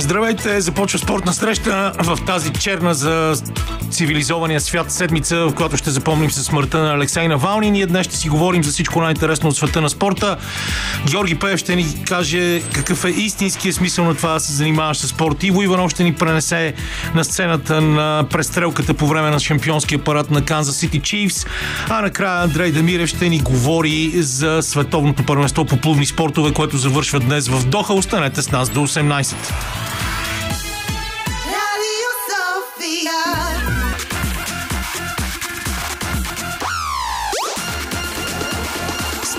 Здравейте! Започва спортна среща в тази черна за цивилизования свят седмица, в която ще запомним със смъртта на Алексей Навални. Ние днес ще си говорим за всичко най-интересно от света на спорта. Георги Пеев ще ни каже какъв е истинският смисъл на това да се занимаваш с спорт. Иво Иванов ще ни пренесе на сцената на престрелката по време на шампионския апарат на Канзас Сити Чифс. А накрая Андрей Демирев ще ни говори за световното първенство по плувни спортове, което завършва днес в Доха. Останете с нас до 18.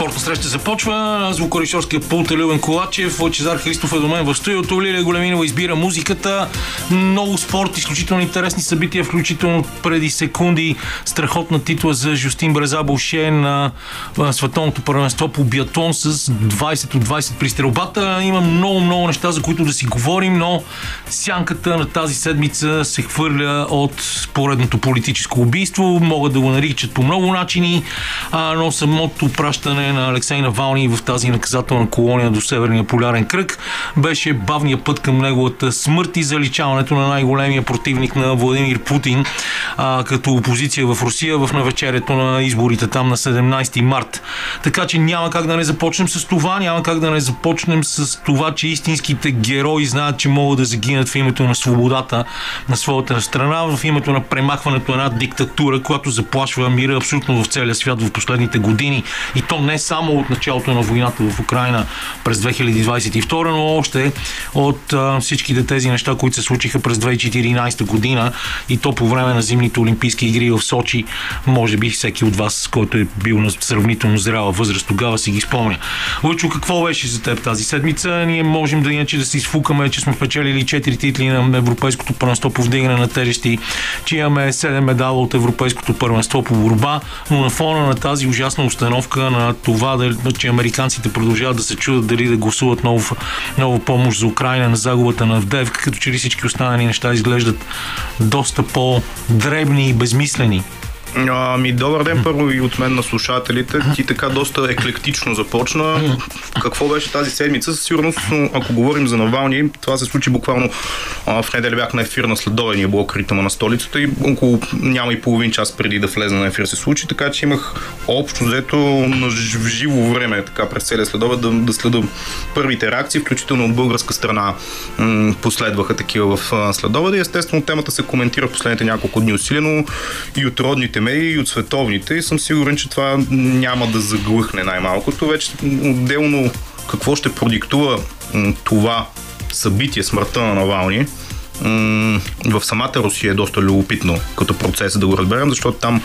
Спортна среща започва. Звукорежисьорския пулт е Любен Колачев. Лъчезар Христов е до мен в студиото. Лилия Големинова избира музиката. Много спорт, изключително интересни събития, включително преди секунди страхотна титла за Жустин Бреза Болше на световното първенство по биатлон с 20 от 20 при стрелбата. Има много, много неща, за които да си говорим, но сянката на тази седмица се хвърля от поредното политическо убийство. Могат да го наричат по много начини, но самото пращане на Алексей Навални в тази наказателна колония до Северния полярен кръг беше бавния път към неговата смърт и заличаването на най-големия противник на Владимир Путин а, като опозиция в Русия в навечерието на изборите там на 17 март. Така че няма как да не започнем с това, няма как да не започнем с това, че истинските герои знаят, че могат да загинат в името на свободата на своята страна, в името на премахването на една диктатура, която заплашва мира абсолютно в целия свят в последните години. И то не само от началото на войната в Украина през 2022, но още от а, всичките тези неща, които се случиха през 2014 година и то по време на зимните Олимпийски игри в Сочи. Може би всеки от вас, който е бил на сравнително зряла възраст, тогава си ги спомня. Лъчо, какво беше за теб тази седмица? Ние можем да иначе да си изфукаме, че сме печелили 4 титли на Европейското първенство по вдигане на тежести, че имаме 7 медала от Европейското първенство по борба, но на фона на тази ужасна установка на това, че американците продължават да се чудат дали да гласуват нов, нова помощ за Украина на загубата на Авдеевка, като че ли всички останали неща изглеждат доста по-дребни и безмислени. Ами, добър ден първо и от мен на слушателите. Ти така доста еклектично започна. Какво беше тази седмица? Със сигурност, ако говорим за Навални, това се случи буквално а, в неделя бях на ефир на следовения блок ритъма на столицата и около няма и половин час преди да влезна на ефир се случи, така че имах общо взето на живо време така през целия следове да, да следа първите реакции, включително от българска страна м- последваха такива в следове. И естествено темата се коментира в последните няколко дни усилено и от родните българските медии и от световните и съм сигурен, че това няма да заглъхне най-малкото. Вече отделно какво ще продиктува това събитие, смъртта на Навални, в самата Русия е доста любопитно като процес да го разберем, защото там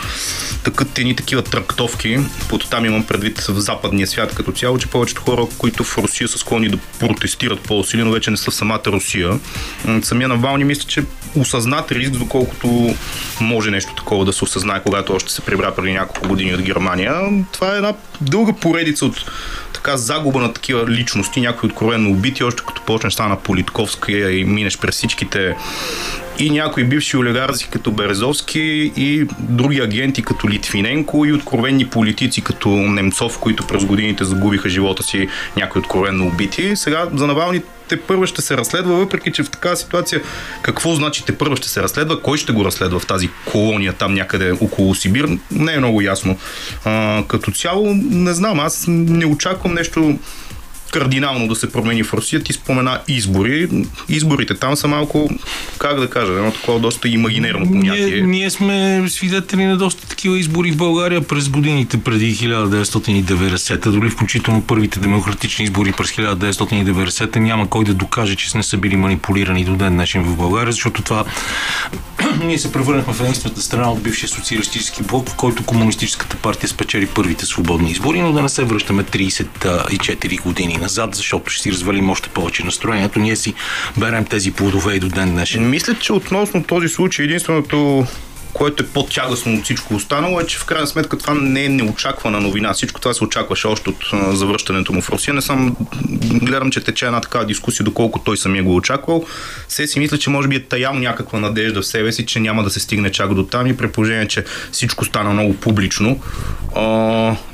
такът едни такива трактовки, под там имам предвид в западния свят като цяло, че повечето хора, които в Русия са склонни да протестират по-усилено, вече не са в самата Русия. Самия Навални мисля, че осъзнат риск, доколкото може нещо такова да се осъзнае, когато още се прибра преди няколко години от Германия. Това е една дълга поредица от така загуба на такива личности, някои откровенно убити, още като почнеш стана Политковска и минеш през всичките и някои бивши олигарзи като Березовски и други агенти като Литвиненко и откровенни политици като Немцов, които през годините загубиха живота си, някои откровенно убити. Сега за Навални те първа ще се разследва, въпреки че в такава ситуация какво значи те първа ще се разследва, кой ще го разследва в тази колония там някъде около Сибир, не е много ясно. А, като цяло, не знам, аз не очаквам нещо кардинално да се промени в Русия. Ти спомена избори. Изборите там са малко, как да кажа, едно такова доста имагинерно понятие. Ние, ние сме свидетели на доста такива избори в България през годините преди 1990, дори включително първите демократични избори през 1990. Няма кой да докаже, че не са били манипулирани до ден днешен в България, защото това ние се превърнахме в единствената страна от бившия социалистически блок, в който комунистическата партия спечели първите свободни избори, но да не се връщаме 34 години назад, защото ще си развалим още повече настроението. Ние си берем тези плодове и до ден днешен. Мисля, че относно този случай единственото което е по-тягостно от всичко останало, е, че в крайна сметка това не е неочаквана новина. Всичко това се очакваше още от завръщането му в Русия. Не съм гледам, че тече една такава дискусия, доколко той самия го очаквал. Се си мисля, че може би е таял някаква надежда в себе си, че няма да се стигне чак до там и при положение, че всичко стана много публично, а,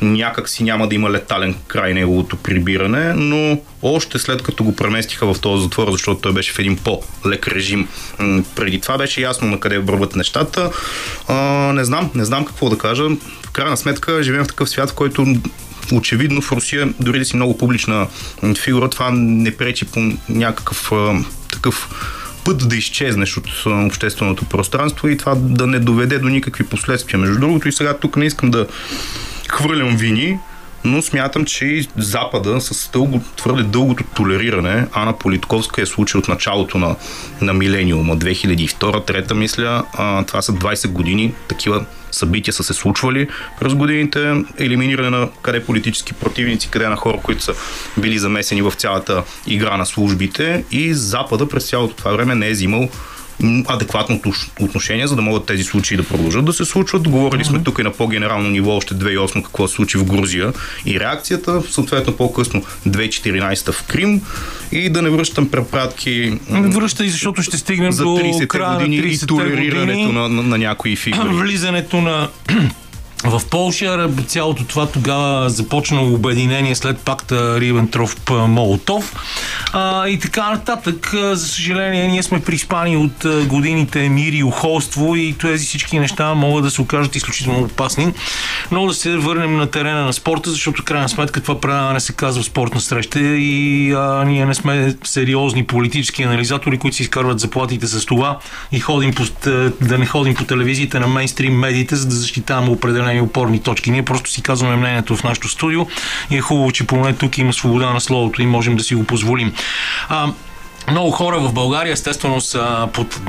някак си няма да има летален край неговото прибиране, но още след като го преместиха в този затвор, защото той беше в един по-лек режим. Преди това беше ясно на къде върват нещата. А, не знам, не знам какво да кажа. В крайна сметка живеем в такъв свят, в който очевидно в Русия, дори да си много публична фигура, това не пречи по някакъв а, такъв път да изчезнеш от общественото пространство и това да не доведе до никакви последствия. Между другото и сега тук не искам да хвърлям вини, но смятам, че и Запада с дълго, твърде дългото толериране, Ана Политковска е случай от началото на, на милениума, 2002-2003 мисля, а, това са 20 години, такива събития са се случвали през годините, елиминиране на къде политически противници, къде на хора, които са били замесени в цялата игра на службите. И Запада през цялото това време не е взимал адекватно отношение, за да могат тези случаи да продължат да се случват. Говорили сме тук и на по-генерално ниво още 2008 какво се случи в Грузия и реакцията, съответно по-късно 2014 в Крим и да не връщам препратки. Не връщай, защото ще стигнем за 30 години и толерирането години, на, на, на някои фигури. Влизането на в Полша цялото това тогава започна обединение след пакта Рибентров-Молотов а, и така нататък. За съжаление, ние сме приспани от годините мир и ухолство и тези всички неща могат да се окажат изключително опасни. Но да се върнем на терена на спорта, защото крайна сметка това предаване се казва спортна среща и а, ние не сме сериозни политически анализатори, които си изкарват заплатите с това и ходим по, да не ходим по телевизиите на мейнстрим медиите, за да защитаваме определени определени опорни точки. Ние просто си казваме мнението в нашото студио и е хубаво, че поне тук има свобода на словото и можем да си го позволим. А, много хора в България естествено са под,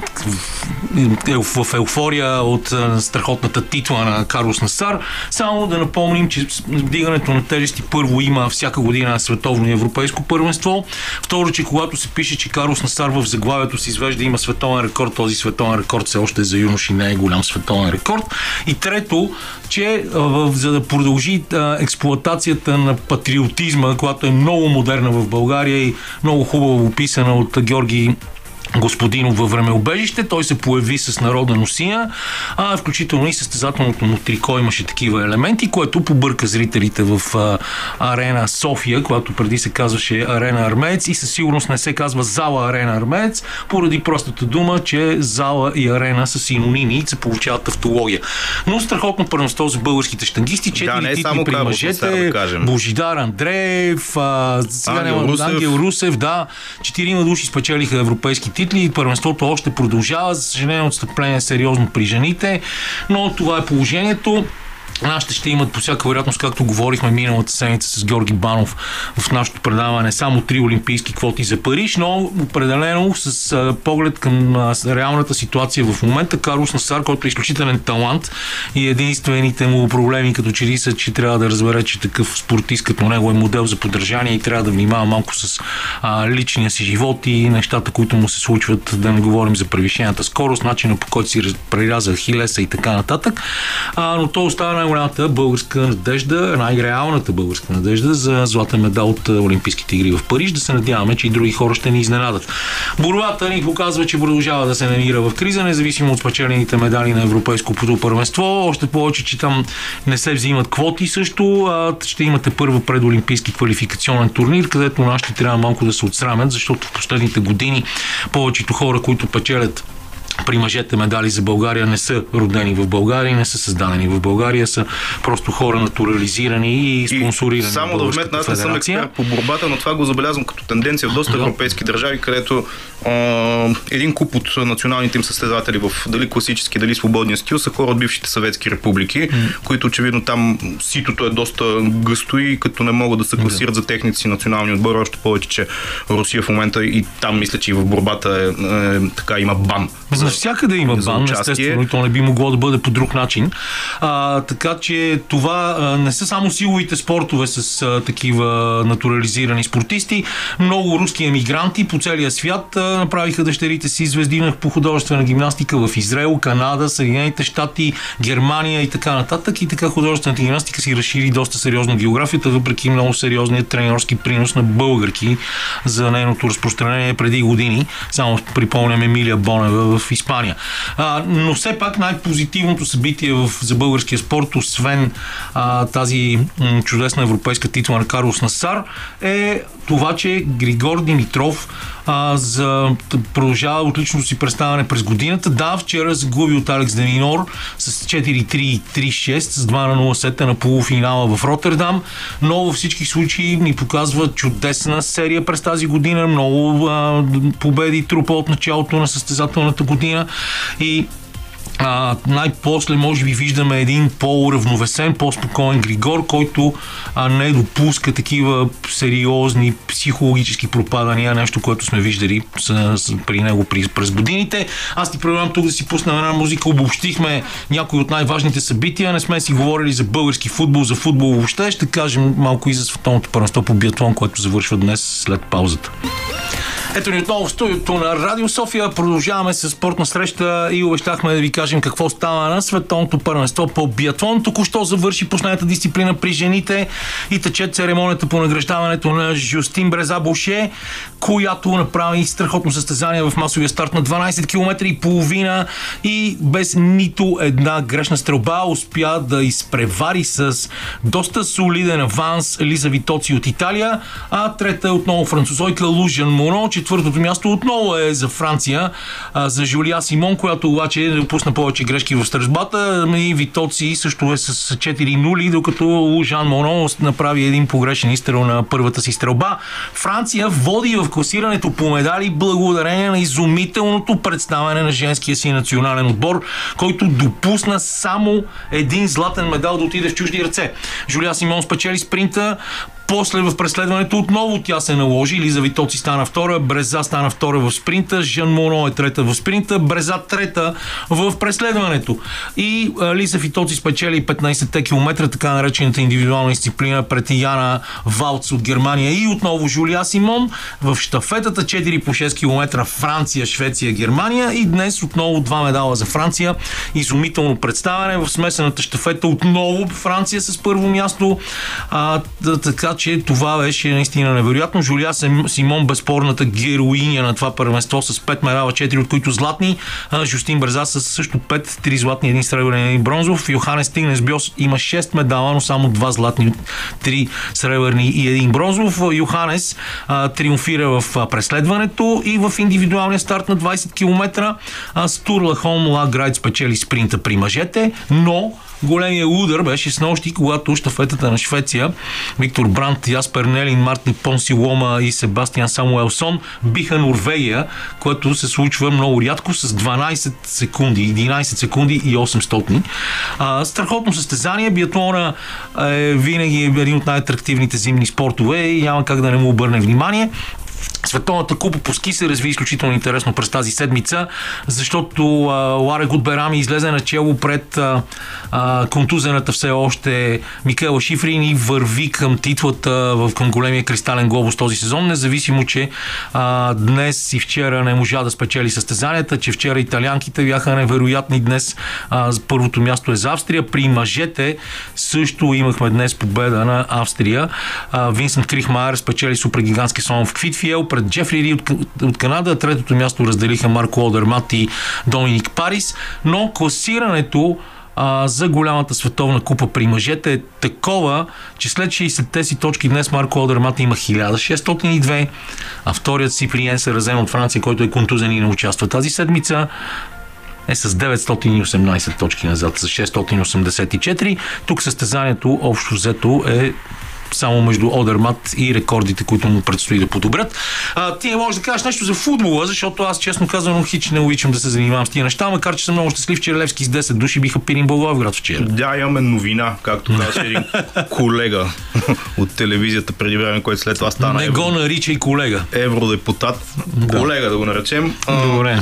в, в еуфория от страхотната титла на Карлос Насар. Само да напомним, че вдигането на тежести първо има всяка година на световно и европейско първенство. Второ, че когато се пише, че Карлос Насар в заглавието се извежда има световен рекорд, този световен рекорд все още е за юноши, не е голям световен рекорд. И трето, че за да продължи експлуатацията на патриотизма, която е много модерна в България и много хубаво описана от Георги Господинов във времеобежище. Той се появи с народна носия, а включително и състезателното му трико имаше такива елементи, което побърка зрителите в а, арена София, която преди се казваше арена Армец и със сигурност не се казва зала арена Армец, поради простата дума, че зала и арена са синоними и се получават автология. Но страхотно първенство за българските штангисти, четири да, титли при мъжете, да Божидар Андреев, а, сега Ангел, Русев. Ангел Русев, да, четирима души спечелиха европейски титли титли. Първенството още продължава. За съжаление, отстъпление е сериозно при жените, но това е положението. Нашите ще имат по всяка вероятност, както говорихме миналата седмица с Георги Банов в нашото предаване, само три олимпийски квоти за Париж, но определено с поглед към реалната ситуация в момента. Карлос Насар, който е изключителен талант и единствените му проблеми като че ли са, че трябва да разбере, че такъв спортист като него е модел за поддържание и трябва да внимава малко с а, личния си живот и нещата, които му се случват, да не говорим за превишената скорост, начина по който си преряза хилеса и така нататък. А, но то остава най-голямата българска надежда, най-реалната българска надежда за златен медал от Олимпийските игри в Париж. Да се надяваме, че и други хора ще ни изненадат. Борбата ни показва, че продължава да се намира в криза, независимо от спечелените медали на Европейско първенство. Още повече, че там не се взимат квоти също. А ще имате първо предолимпийски квалификационен турнир, където нашите трябва малко да се отсрамят, защото в последните години повечето хора, които печелят при мъжете медали за България не са родени в България, не са създадени в България, са просто хора натурализирани и спонсорирани. И само да вметна, аз не съм експерт по борбата, но това го забелязвам като тенденция в доста европейски държави, където а, един куп от националните им състезатели в дали класически, дали свободния стил са хора от бившите съветски републики, mm. които очевидно там ситото е доста гъсто и като не могат да се класират за техните си национални отбори, още повече, че Русия в момента и там мисля, че и в борбата е, е, така има бан Навсякъде има бан, естествено, и то не би могло да бъде по друг начин. А, така че това а, не са само силовите спортове с а, такива натурализирани спортисти. Много руски емигранти по целия свят а, направиха дъщерите си звезди по художествена гимнастика в Израел, Канада, Съединените щати, Германия и така нататък. И така художествената гимнастика си разшири доста сериозно географията, въпреки много сериозният тренерски принос на българки за нейното разпространение преди години. Само припомням Емилия Бонева в Испания. А, но все пак най-позитивното събитие в, за българския спорт, освен а, тази м, чудесна европейска титла на Карлос Насар, е това, че Григор Димитров а, за, продължава отличното си представяне през годината. Да, вчера загуби от Алекс Деминор с 4-3 и 3-6 с 2 на 0 сета на полуфинала в Роттердам, но във всички случаи ни показва чудесна серия през тази година, много а, победи трупа от началото на състезателната година. И а, най-после може би виждаме един по-уравновесен, по-спокоен Григор, който а, не допуска такива сериозни психологически пропадания, нещо, което сме виждали с, с, при него при, през годините. Аз ти предлагам тук да си пуснем една музика, обобщихме някои от най-важните събития, не сме си говорили за български футбол, за футбол въобще, ще кажем малко и за световното първенство по биатлон, което завършва днес след паузата. Ето ни отново в студиото на Радио София. Продължаваме с спортна среща и обещахме да ви кажем какво става на световното първенство по биатлон. Току-що завърши последната дисциплина при жените и тече церемонията по награждаването на Жустин Бреза Боше, която направи страхотно състезание в масовия старт на 12 км и половина и без нито една грешна стрелба успя да изпревари с доста солиден аванс Лиза Витоци от Италия, а трета е отново французойка Лужан Моно. Четвъртото място отново е за Франция, а, за Жулия Симон, която обаче допусна повече грешки в стръжбата и Витоци също е с 4 нули, докато Лужан Моно направи един погрешен изстрел на първата си стрелба. Франция води в класирането по медали благодарение на изумителното представяне на женския си национален отбор, който допусна само един златен медал да отиде в чужди ръце. Жулия Симон спечели спринта, после в преследването отново тя се наложи. Лиза Витоци стана втора, Бреза стана втора в спринта, Жан Моно е трета в спринта, Бреза трета в преследването. И Лиза Витоци спечели 15 км, така наречената индивидуална дисциплина пред Яна Валц от Германия и отново Жулия Симон в штафетата 4 по 6 км Франция, Швеция, Германия и днес отново два медала за Франция. Изумително представяне в смесената штафета отново Франция с първо място. А, така че това беше наистина невероятно. Жулия Симон, безспорната героиня на това първенство с 5 медала, 4 от които златни. Жустин Бърза с също 5, 3 златни, 1 сребърен и 1 бронзов. Йоханес Тигнес Биос има 6 медала, но само 2 златни, 3 сребърни и 1 бронзов. Йоханес а, триумфира в преследването и в индивидуалния старт на 20 км. Стурла Хом Лаграйд спечели спринта при мъжете, но големия удар беше с нощи, когато щафетата на Швеция Виктор Брант, Яспер Нелин, Мартин Понси Лома и Себастиан Самуелсон биха Норвегия, което се случва много рядко с 12 секунди, 11 секунди и 800. А, страхотно състезание. Биатлона е винаги един от най-атрактивните зимни спортове и няма как да не му обърне внимание. Световната купа по ски се разви изключително интересно през тази седмица, защото а, Ларе Гудберами излезе начало пред а, а, контузената все още Микела Шифрин и върви към титлата в, към големия кристален глобус този сезон, независимо, че а, днес и вчера не можа да спечели състезанията, че вчера италианките бяха невероятни днес. А, първото място е за Австрия. При мъжете също имахме днес победа на Австрия. А, Винсент Крихмайер спечели супергигантски сон в Квитфиел пред Джефри Ри от, от Канада. Третото място разделиха Марко Одермат и Доминик Парис, но класирането а, за голямата световна купа при мъжете е такова, че след 60-те си точки днес Марко Одермат има 1602, а вторият си Фриен се разем от Франция, който е контузен и не участва тази седмица е с 918 точки назад, с 684. Тук състезанието общо взето е само между Одермат и рекордите, които му предстои да подобрят. А, ти не можеш да кажеш нещо за футбола, защото аз честно казвам хич не обичам да се занимавам с тия неща, макар че съм много щастлив, че Левски с 10 души биха пирин Благоевград вчера. Да, имаме новина, както каза един колега от телевизията преди време, който след това стана Не го наричай колега. евродепутат. Да. Колега да го наречем. Добре.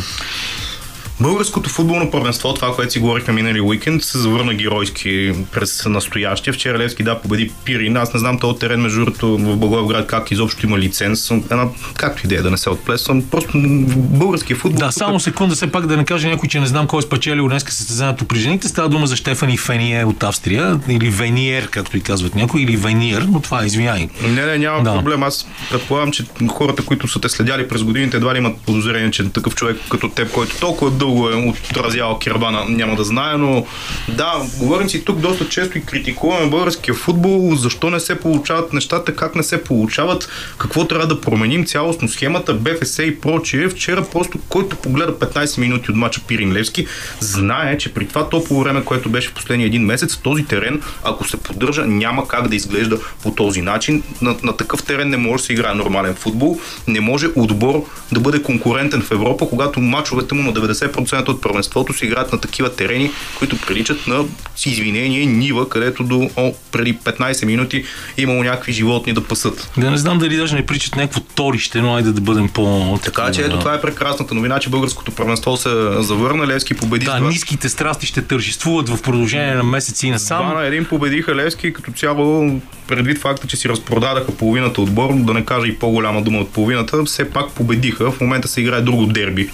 Българското футболно първенство, това, което си говорихме минали уикенд, се завърна геройски през настоящия. Вчера Левски да победи Пирин. Аз не знам този терен, между другото, в Благоевград как изобщо има лиценз. Една, както идея да не се отплесвам. Просто българския футбол. Да, само секунда, все пак да не каже някой, че не знам кой е спечелил днес състезанието при жените. Става дума за Штефани Фение от Австрия, или Вениер, както и казват някой, или Вениер, но това е извиняй. Не, не, няма да. проблем. Аз предполагам, че хората, които са те следяли през годините, едва ли имат подозрение, че такъв човек като теб, който толкова дълго е отразявал Кирбана, няма да знае, но да, говорим си тук доста често и критикуваме българския футбол, защо не се получават нещата, как не се получават, какво трябва да променим цялостно схемата, БФС и прочие. Вчера просто който погледа 15 минути от мача Пирин Левски, знае, че при това топло време, което беше в последния един месец, този терен, ако се поддържа, няма как да изглежда по този начин. На, на такъв терен не може да се играе нормален футбол, не може отбор да бъде конкурентен в Европа, когато мачовете му на 90% от първенството се играят на такива терени, които приличат на, с извинение, нива, където до о, преди 15 минути имало някакви животни да пасат. Да не знам дали даже не приличат някакво торище, но айде да бъдем по... Така че ето това е прекрасната новина, че българското първенство се завърна, Левски победи. Да, ниските страсти ще тържествуват в продължение на месеци и насам. Два на един победиха Левски, като цяло предвид факта, че си разпродадаха половината отбор, да не кажа и по-голяма дума от половината, все пак победиха. В момента се играе друго дерби.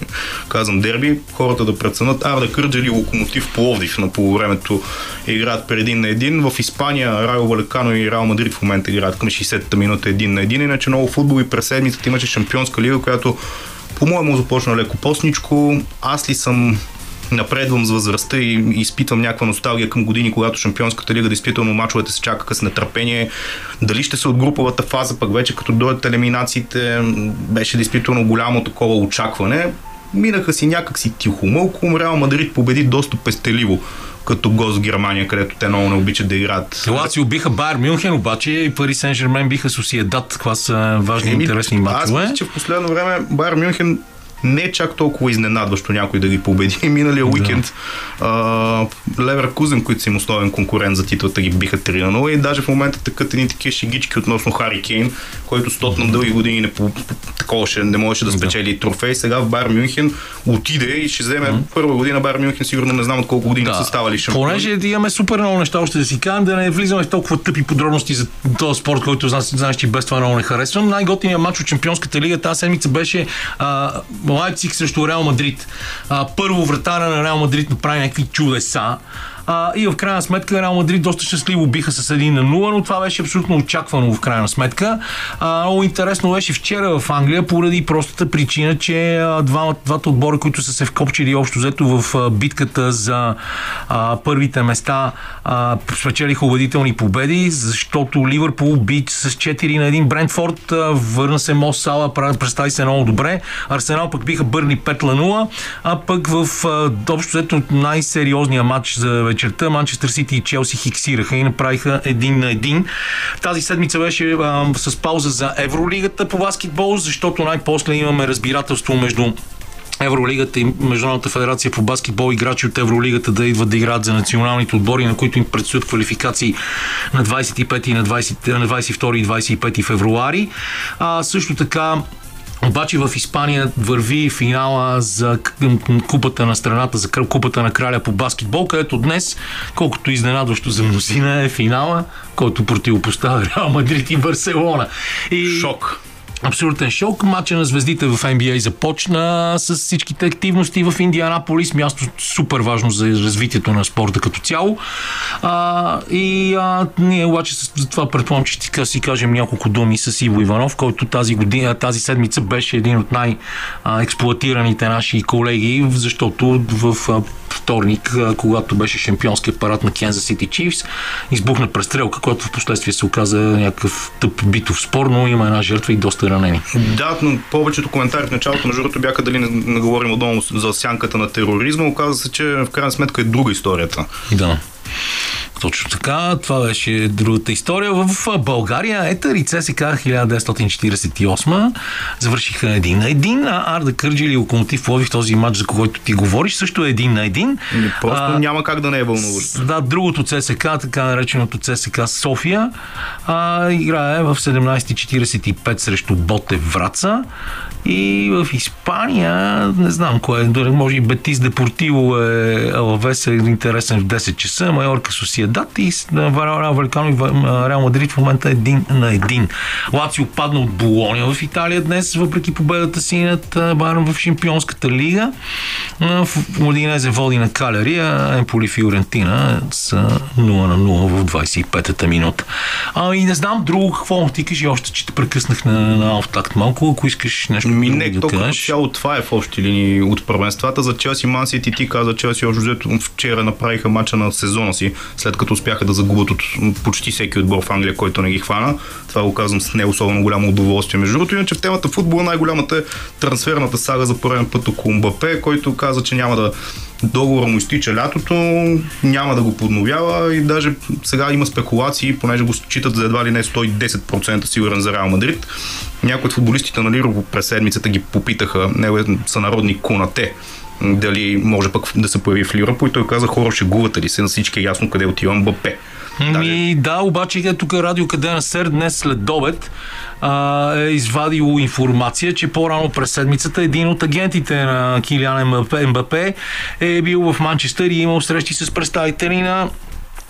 Казвам дерби, хората да преценят Арда Кърджали Локомотив Пловдив на полувремето играят преди на един. В Испания Райо Валекано и Реал Мадрид в момента играят към 60-та минута един на един. Иначе много футбол и през седмицата имаше шампионска лига, която по-моему започна леко посничко. Аз ли съм напредвам с възрастта и изпитвам някаква носталгия към години, когато Шампионската лига действително мачовете се чакаха с нетърпение. Дали ще се от груповата фаза, пък вече като дойдат елиминациите, беше действително голямо такова очакване. Минаха си някакси тихо мълко. Реал Мадрид победи доста пестеливо като гост Германия, където те много не обичат да играят. Лацио биха Байер Мюнхен, обаче и Пари Сен Жермен биха Сосиедат. Това са важни и интересни матчове. Аз мисля, че в последно време Байер Мюнхен не е чак толкова изненадващо някой да ги победи. Миналия да. уикенд Левер Кузен, които са им основен конкурент за титлата, ги биха 3 на 0 и даже в момента такът едни такива шегички относно Хари Кейн, който с Тотнам дълги години не, такова не можеше да спечели да. трофей. Сега в Бар Мюнхен отиде и ще вземе mm. първа година Бар Мюнхен, сигурно не знам от колко години да. са ставали шампиони. Понеже имаме супер много неща още да си кажем, да не влизаме в толкова тъпи подробности за този спорт, който знаеш, че без това много не харесвам. Най-готиният матч от Чемпионската лига тази седмица беше а, Лайпциг срещу Реал Мадрид. А, първо вратаря на Реал Мадрид направи някакви чудеса. А, и в крайна сметка Реал Мадрид доста щастливо биха с 1 на 0, но това беше абсолютно очаквано в крайна сметка. А, много интересно беше вчера в Англия, поради простата причина, че два, двата отбора, които са се вкопчили общо взето в битката за а, първите места, спечелиха убедителни победи, защото Ливърпул би с 4 на 1 Брентфорд, а, върна се Мос Сала, представи се много добре. Арсенал пък биха Бърни 5 на 0, а пък в а, общо взето най-сериозния матч за вечерта Манчестър Сити и Челси хиксираха и направиха един на един. Тази седмица беше а, с пауза за Евролигата по баскетбол, защото най-после имаме разбирателство между Евролигата и Международната федерация по баскетбол играчи от Евролигата да идват да играят за националните отбори, на които им предстоят квалификации на 25 на, 20, на 22 и 25 февруари. А, също така обаче в Испания върви финала за купата на страната, за купата на краля по баскетбол, където днес, колкото изненадващо за мнозина е финала, който противопоставя Реал Мадрид и Барселона. И... Шок абсолютен шок. Матча на звездите в NBA започна с всичките активности в Индианаполис. Място супер важно за развитието на спорта като цяло. А, и а, ние обаче за това предполагам, че ще си кажем няколко думи с Иво Иванов, който тази, година, тази седмица беше един от най-експлуатираните наши колеги, защото в вторник, когато беше шампионски парад на Kansas City Chiefs, избухна престрелка, която в последствие се оказа някакъв тъп битов спор, но има една жертва и доста ранени. Да, но повечето коментари в началото, между другото, бяха дали не, не говорим отдолу за сянката на тероризма. Оказва се, че в крайна сметка е друга историята. Да. Точно така, това беше другата история. В България Етър и ЦСК 1948 завършиха един на един, а Арда Кърджили Локомотив Лови в този матч, за който ти говориш, също е един на един. Просто а, няма как да не е вълнуващо. Да, другото ЦСК, така нареченото ЦСК София, а, играе в 17.45 срещу Боте Враца и в Испания, не знам кое, може и Бетис Депортиво е Алавес е интересен в 10 часа, Майорка Сосиедат и Валькано и Реал Мадрид в момента е един на един. Лацио падна от Болония в Италия днес, въпреки победата си над Байерн в Шампионската лига. В Модинезе води на Калерия, Емполи Фиорентина са 0 на 0 в 25-та минута. А и не знам друго какво ти кажи, още че те прекъснах на, на автакт малко, ако искаш нещо ми не, да то като цяло това е в общи линии от първенствата. За Челси Мансити ти каза, Челси още взето вчера направиха мача на сезона си, след като успяха да загубят от почти всеки отбор в Англия, който не ги хвана. Това го казвам с не особено голямо удоволствие. Между другото, иначе в темата футбола най-голямата е трансферната сага за пореден път около Мбапе, който каза, че няма да договора му изтича лятото, няма да го подновява и даже сега има спекулации, понеже го считат за едва ли не 110% сигурен за Реал Мадрид. Някои от футболистите на Лиро през седмицата ги попитаха, не са народни Конате, дали може пък да се появи в Ливърпул и той каза хора шегувате ли се, на всички е ясно къде отива Мбапе. Ми, да, обаче е тук радио къде на Сер днес след обед а, е извадило информация, че по-рано през седмицата един от агентите на Килиан Мбапе е бил в Манчестър и е имал срещи с представители на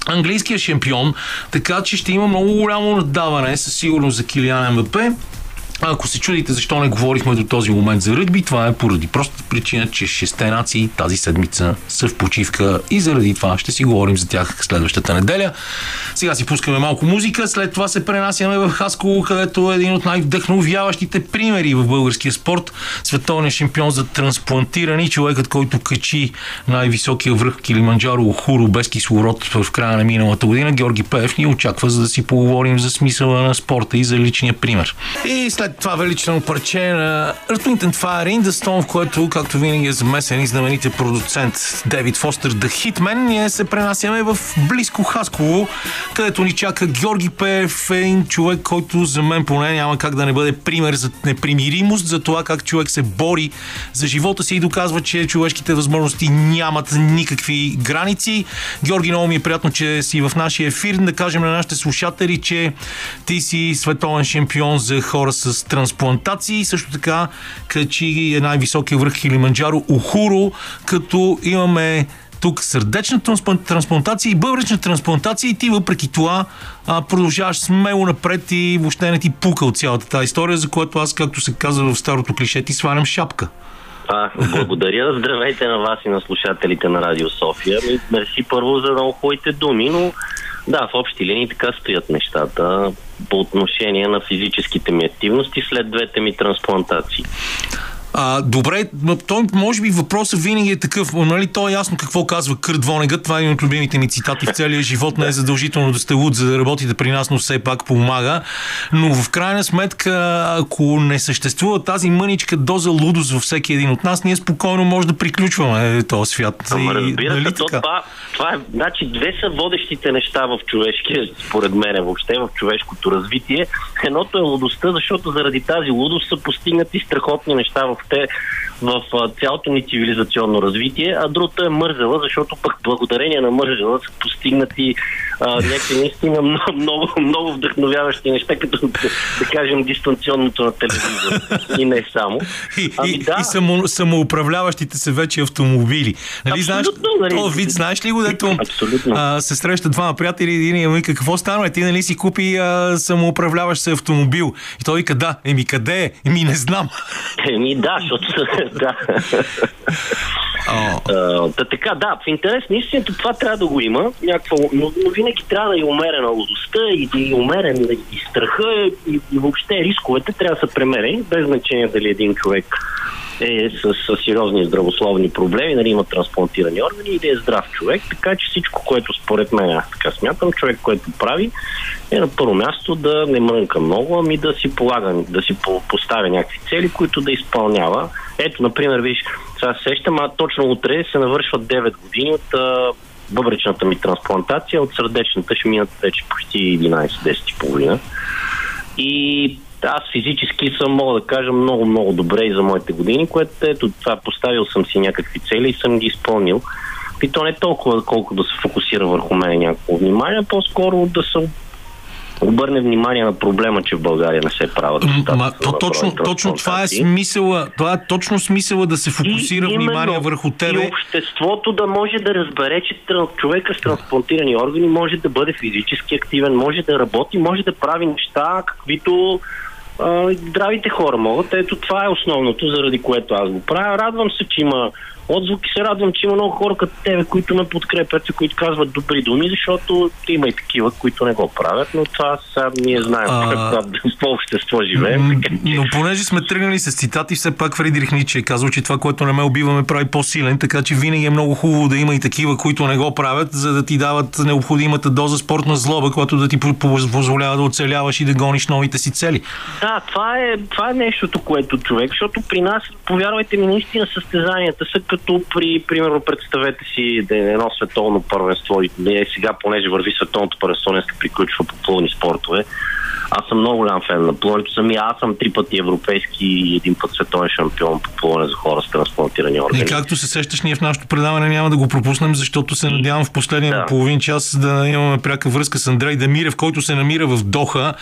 английския шампион, така че ще има много голямо надаване със сигурност за Килиан Мбапе. Ако се чудите защо не говорихме до този момент за ръгби, това е поради простата причина, че шесте нации тази седмица са в почивка и заради това ще си говорим за тях следващата неделя. Сега си пускаме малко музика, след това се пренасяме в Хасково, където е един от най-вдъхновяващите примери в българския спорт. Световният шампион за трансплантирани, човекът, който качи най-високия връх Килиманджаро Охуро без кислород в края на миналата година, Георги Пеев ни очаква за да си поговорим за смисъла на спорта и за личния пример. И след след това величено парче на Earth, Wind and Fire в което, както винаги е замесен и знамените продуцент Дейвид Фостер The Hitman, ние се пренасяме в близко Хасково, където ни чака Георги Пеев, един човек, който за мен поне няма как да не бъде пример за непримиримост, за това как човек се бори за живота си и доказва, че човешките възможности нямат никакви граници. Георги, много ми е приятно, че си в нашия ефир. Да кажем на нашите слушатели, че ти си световен шампион за хора с с трансплантации. Също така качи най-високия връх Хилиманджаро Ухуро, като имаме тук сърдечна трансплантация и бъбречна трансплантация и ти въпреки това продължаваш смело напред и въобще не ти пука от цялата тази история, за което аз, както се казва в старото клише, ти свалям шапка. А, благодаря. Здравейте на вас и на слушателите на Радио София. Мерси първо за много хубавите думи, но да, в общи линии така стоят нещата по отношение на физическите ми активности след двете ми трансплантации. А, добре, той, може би въпросът винаги е такъв. Нали, то е ясно какво казва Кърт Вонегът. Това е един от любимите ни цитати в целия живот. Не е задължително да сте луд, за да работите при нас, но все пак помага. Но в крайна сметка, ако не съществува тази мъничка доза лудост във всеки един от нас, ние спокойно може да приключваме този свят. Ама разбира се, нали, то това, това е, значи, две са водещите неща в човешкия, според мен, въобще в човешкото развитие. Едното е лудостта, защото заради тази лудост са постигнати страхотни неща в те в цялото ни цивилизационно развитие, а другото е мързела, защото пък благодарение на мързела са постигнати някакви наистина много, много, много вдъхновяващи неща, като да, кажем дистанционното на телевизор и не само. И, ами, да. и само, самоуправляващите се вече автомобили. Нали, знаеш, нали, то вид, знаеш ли го, дето а, се срещат двама приятели и един вика, какво стана? Ти нали си купи а, самоуправляващ се автомобил? И той вика, да. Еми къде е? Еми не знам. Еми да, защото да. Oh. Та така, да, в интерес на истината това трябва да го има, но, но винаги трябва да е умерена лудостта и да е умерен и страха и, и въобще рисковете трябва да са премерени, без значение дали един човек е с, с сериозни здравословни проблеми, нали, има трансплантирани органи или е здрав човек, така че всичко, което според мен, аз така смятам, човек, който прави, е на първо място да не мрънка много, ами да си полага, да си поставя някакви цели, които да изпълнява. Ето, например, виж, сега сещам, а точно утре се навършват 9 години от а, бъбречната ми трансплантация, от сърдечната ще минат вече почти 11-10 и половина. И аз физически съм, мога да кажа, много, много добре и за моите години, което ето това поставил съм си някакви цели и съм ги изпълнил. И то не толкова, колко да се фокусира върху мен някакво внимание, по-скоро да се обърне внимание на проблема, че в България не се правят то, точно, точно това е смисъла, това е точно смисъла да се фокусира и, внимание именно, върху тебе. И обществото да може да разбере, че човека с трансплантирани органи може да бъде физически активен, може да работи, може да прави неща, каквито здравите хора могат. Ето това е основното, заради което аз го правя. Радвам се, че има отзвуки се радвам, че има много хора като тебе, които ме подкрепят и които казват добри думи, защото има и такива, които не го правят, но това сега ние знаем а... как по общество живеем. Но понеже сме тръгнали с цитати, все пак Фридрих Ниче е казал, че това, което не ме убиваме, прави по-силен, така че винаги е много хубаво да има и такива, които не го правят, за да ти дават необходимата доза спортна злоба, която да ти позволява да оцеляваш и да гониш новите си цели. Да, това е, това е нещото, което човек, защото при нас, повярвайте ми, наистина състезанията са като при, примерно, представете си да е едно световно първенство и е сега, понеже върви световното първенство, днес приключва по пълни спортове. Аз съм много голям фен на плуването. Сами аз съм три пъти европейски и един път световен шампион по плуване за хора с трансплантирани органи. И както се сещаш, ние в нашото предаване няма да го пропуснем, защото се надявам в последния да. половин час да имаме пряка връзка с Андрей Демирев, който се намира в Доха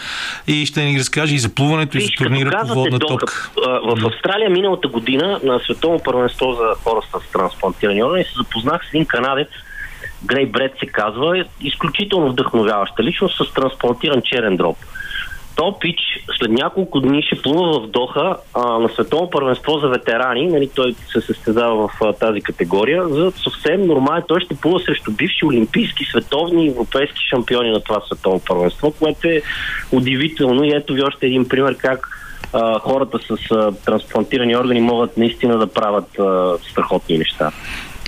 и ще ни разкаже и за плуването, и за турнира по водна топка. В Австралия миналата година на световно първенство за хора с трансплантирани органи се запознах с един канадец, Грей Бред се казва, изключително вдъхновяваща личност с трансплантиран черен дроб. Топич след няколко дни ще плува в Доха а, на световно първенство за ветерани. Нали, той се състезава в а, тази категория. За съвсем нормално той ще плува срещу бивши олимпийски, световни и европейски шампиони на това световно първенство, което е удивително. И ето ви още един пример как а, хората с а, трансплантирани органи могат наистина да правят а, страхотни неща.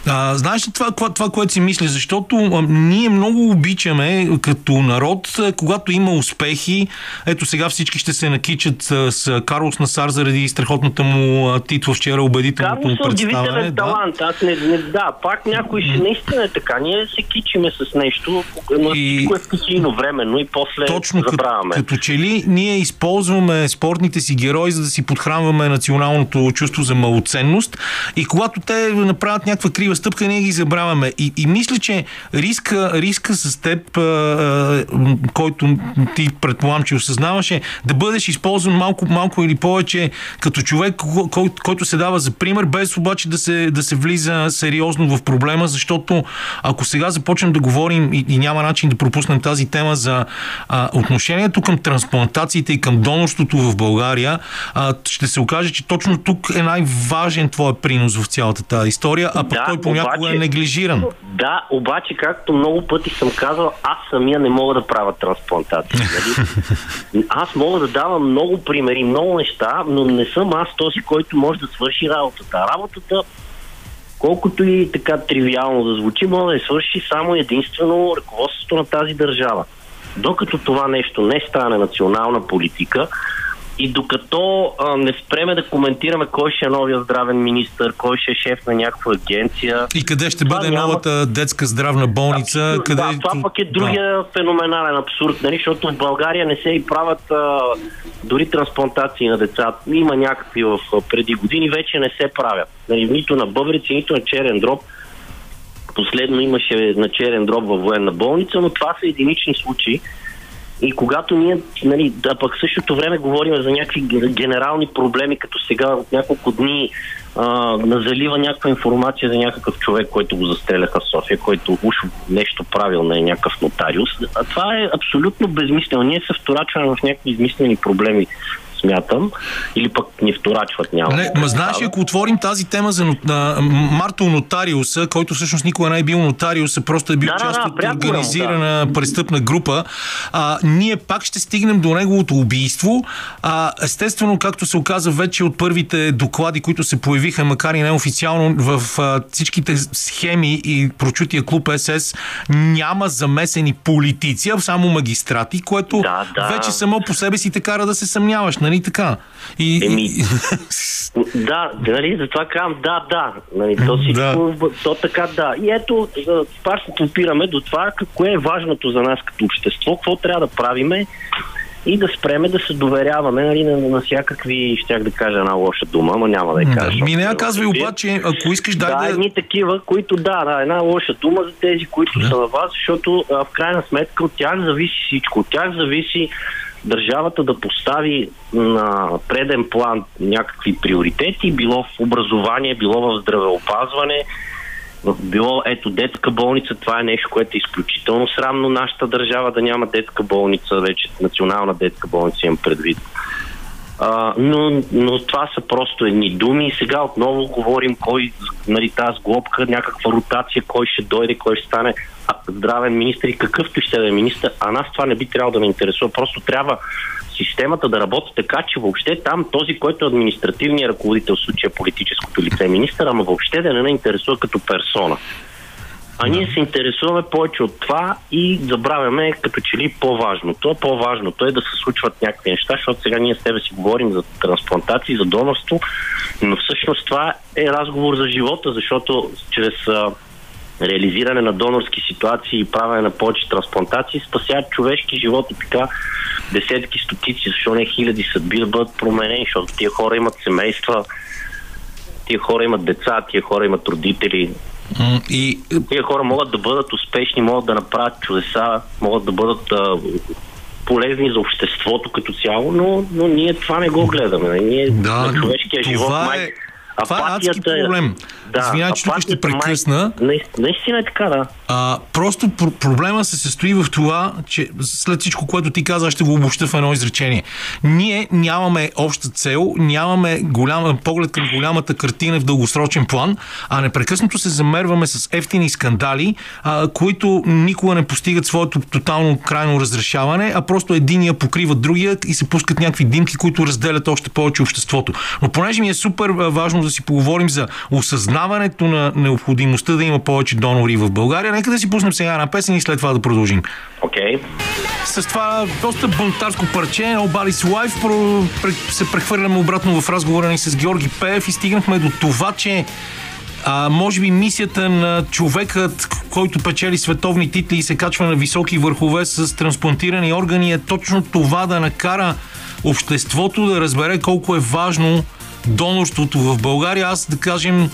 А, знаеш ли това, това, това, което си мисля? Защото а, ние много обичаме като народ, когато има успехи. Ето сега всички ще се накичат с, с Карлос Насар заради страхотната му титла вчера, убедителното му е представяне. Да. талант. Аз не, не, да, пак някой ще наистина е така. Ние се кичиме с нещо, но и... всичко е стихийно временно и после Точно забравяме. Като, като че ли ние използваме спортните си герои, за да си подхранваме националното чувство за малоценност и когато те направят някаква крива стъпка ние ги забравяме. И, и мисля, че риска, риска с теб, а, който ти предполагам, че осъзнаваше, да бъдеш използван малко, малко или повече като човек, кой, който се дава за пример, без обаче да се, да се влиза сериозно в проблема, защото ако сега започнем да говорим и, и няма начин да пропуснем тази тема за а, отношението към трансплантациите и към донорството в България, а, ще се окаже, че точно тук е най-важен твой принос в цялата тази история, а пък да, той понякога обаче, е неглижиран. Да, обаче, както много пъти съм казал, аз самия не мога да правя трансплантация. Нали? аз мога да давам много примери, много неща, но не съм аз този, който може да свърши работата. Работата колкото и така тривиално да звучи, може да я свърши само единствено ръководството на тази държава. Докато това нещо не стане национална политика, и докато а, не спреме да коментираме кой ще е новия здравен министр, кой ще е шеф на някаква агенция. И къде ще бъде няма... новата детска здравна болница. Да, къде... да, това пък е другия да. феноменален абсурд, нали? защото в България не се и правят а, дори трансплантации на деца. Има някакви в преди години, вече не се правят. Нали? Нито на бъбрици, нито на черен дроб. Последно имаше на черен дроб във военна болница, но това са единични случаи. И когато ние, нали, да пък в същото време говорим за някакви генерални проблеми, като сега от няколко дни а, залива някаква информация за някакъв човек, който го застреляха в София, който уж нещо правил на някакъв нотариус. А това е абсолютно безмислено. Ние се вторачваме в някакви измислени проблеми смятам, или пък ни вторачват, няма. Не, ма знаеш, ако отворим тази тема за а, Марто Нотариуса, който всъщност никога не е бил нотариус, а просто е бил да, част да, от организирана да. престъпна група, а, ние пак ще стигнем до неговото убийство. А, естествено, както се оказа вече от първите доклади, които се появиха, макар и неофициално, в а, всичките схеми и прочутия клуб СС няма замесени политици, а само магистрати, което да, да. вече само по себе си те кара да се съмняваш нали така? И, Еми. Да, нали, затова казвам да, да. Нали, то всичко, да. то така да. И ето, пак се опираме до това, кое е важното за нас като общество, какво трябва да правиме и да спреме да се доверяваме нали, на, на всякакви, щях да кажа една лоша дума, но няма да я кажа. Да. Ми не я казвай обаче, ако искаш дай да... Да, едни такива, които да, да, една лоша дума за тези, които да. са на вас, защото а, в крайна сметка от тях зависи всичко. От тях зависи държавата да постави на преден план някакви приоритети, било в образование, било в здравеопазване, било ето детска болница, това е нещо, което е изключително срамно нашата държава да няма детска болница, вече национална детска болница имам предвид. А, но, но това са просто едни думи сега отново говорим кой, нали, тази глобка, някаква ротация, кой ще дойде, кой ще стане здравен министр и какъвто ще да е министр, а нас това не би трябвало да ни интересува. Просто трябва системата да работи така, че въобще там този, който е административният ръководител, в случая политическото лице министър, ама въобще да не не интересува като персона. А ние се интересуваме повече от това и забравяме като че ли по-важното. По-важното е да се случват някакви неща, защото сега ние с тебе си говорим за трансплантации, за донорство, но всъщност това е разговор за живота, защото чрез реализиране на донорски ситуации и правене на повече трансплантации спасяват човешки живот и така десетки, стотици, защо не хиляди съдби да бъдат променени, защото тия хора имат семейства, тия хора имат деца, тия хора имат родители. И... Тия хора могат да бъдат успешни, могат да направят чудеса, могат да бъдат а, полезни за обществото като цяло, но, но ние това не го гледаме. Ние да, на човешкия живот това май... Е... Това е адски проблем. Да, Извинявай, че тук ще прекъсна. Май... Наистина е така, да. А, просто пр- проблема се състои в това, че след всичко, което ти каза, ще го обобща в едно изречение. Ние нямаме обща цел, нямаме голям, поглед към голямата картина в дългосрочен план, а непрекъснато се замерваме с ефтини скандали, а, които никога не постигат своето тотално крайно разрешаване, а просто единия покрива другия и се пускат някакви димки, които разделят още повече обществото. Но понеже ми е супер важно да си поговорим за осъзнаването на необходимостта да има повече донори в България, нека да си пуснем сега на песен и след това да продължим. Окей. Okay. С това доста бунтарско парче, Обалис Life, про, се прехвърляме обратно в разговора ни с Георги Пеев и стигнахме до това, че а, може би мисията на човекът, който печели световни титли и се качва на високи върхове с трансплантирани органи е точно това да накара обществото да разбере колко е важно донорството в България. Аз, да кажем,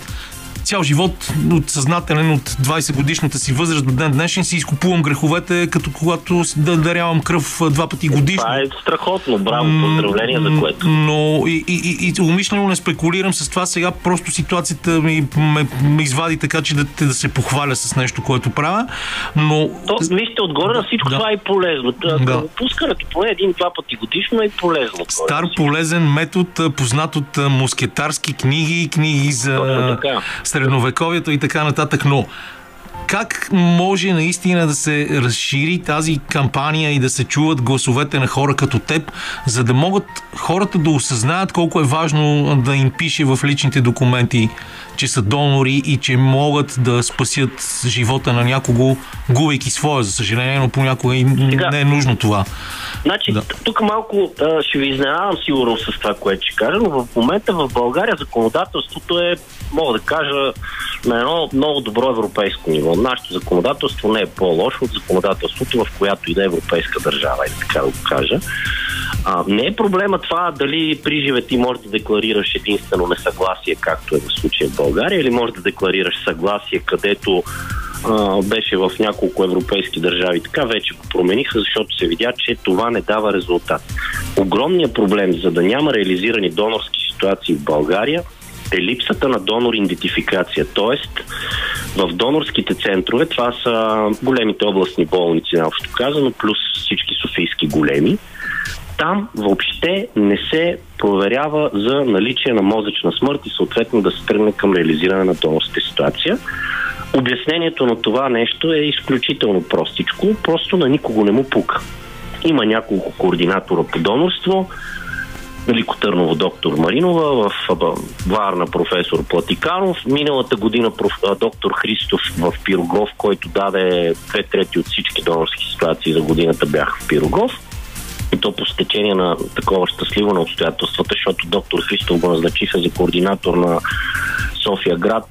цял живот от съзнателен от 20 годишната си възраст до ден днешен си изкупувам греховете, като когато да дарявам кръв два пъти годишно. Това е страхотно, браво, поздравления за което. Но и, и, и, и умишлено не спекулирам с това, сега просто ситуацията ми ме, ме извади така, че да, да се похваля с нещо, което правя. Но... То, вижте, отгоре на всичко да. това е полезно. Да. Пускането поне един-два пъти годишно е полезно. Стар полезен метод, познат от мускетарски книги, книги за средновековието и така нататък, но как може наистина да се разшири тази кампания и да се чуват гласовете на хора като теб, за да могат хората да осъзнаят колко е важно да им пише в личните документи, че са донори и че могат да спасят живота на някого, губейки своя, за съжаление, но понякога им не е нужно това. Значи, да. тук малко а, ще ви изненадам сигурно с това, което ще кажа, но в момента в България законодателството е, мога да кажа, на едно много добро европейско ниво. Нашето законодателство не е по-лошо от законодателството, в която и да е европейска държава, или така да го кажа. А, не е проблема това дали при живе ти можеш да декларираш единствено несъгласие, както е в случая в България, или можеш да декларираш съгласие, където а, беше в няколко европейски държави. Така вече го промениха, защото се видя, че това не дава резултат. Огромният проблем, за да няма реализирани донорски ситуации в България, е липсата на донор идентификация. Тоест, в донорските центрове, това са големите областни болници, наобщо казано, плюс всички софийски големи, там въобще не се проверява за наличие на мозъчна смърт и съответно да се тръгне към реализиране на донорската ситуация. Обяснението на това нещо е изключително простичко, просто на никого не му пука. Има няколко координатора по донорство, Велико Търново доктор Маринова, в Варна професор Платиканов, миналата година проф, доктор Христов в Пирогов, който даде две трети от всички донорски ситуации за годината бяха в Пирогов и то по стечение на такова щастливо на обстоятелствата, защото доктор Христов го назначиха за координатор на София град,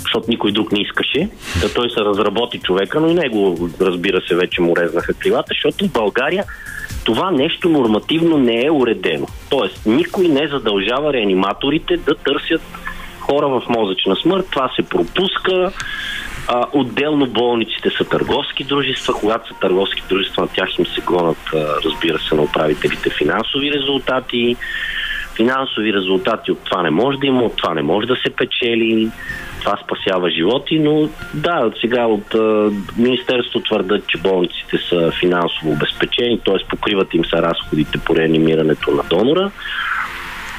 защото никой друг не искаше. Да той се разработи човека, но и него, разбира се, вече му резнаха крилата, защото в България това нещо нормативно не е уредено. Тоест, никой не задължава реаниматорите да търсят хора в мозъчна смърт. Това се пропуска. А, отделно болниците са търговски дружества. Когато са търговски дружества, на тях им се гонат, разбира се, на управителите финансови резултати. Финансови резултати от това не може да има, от това не може да се печели. Това спасява животи, но да, сега от а, Министерството твърдат, че болниците са финансово обезпечени, т.е. покриват им са разходите по реанимирането на донора.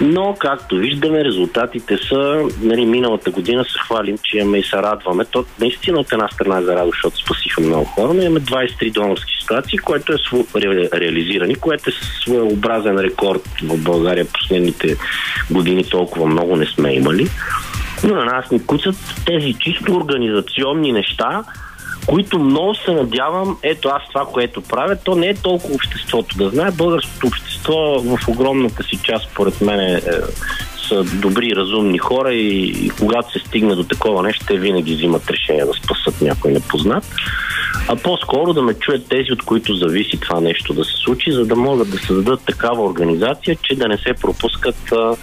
Но, както виждаме, резултатите са, нали, миналата година се хвалим, че имаме и се радваме. То наистина от една страна е за защото спасиха много хора, но имаме 23 донорски ситуации, което е ре, реализирани, което е своеобразен рекорд в България последните години толкова много не сме имали. Но на нас ни куцат тези чисто организационни неща, които много се надявам, ето аз това, което правя, то не е толкова обществото да знае. Българското общество в огромната си част, според мен, е, са добри, разумни хора и, и когато се стигне до такова нещо, те винаги взимат решение да спасат някой непознат. А по-скоро да ме чуят тези, от които зависи това нещо да се случи, за да могат да създадат такава организация, че да не се пропускат а,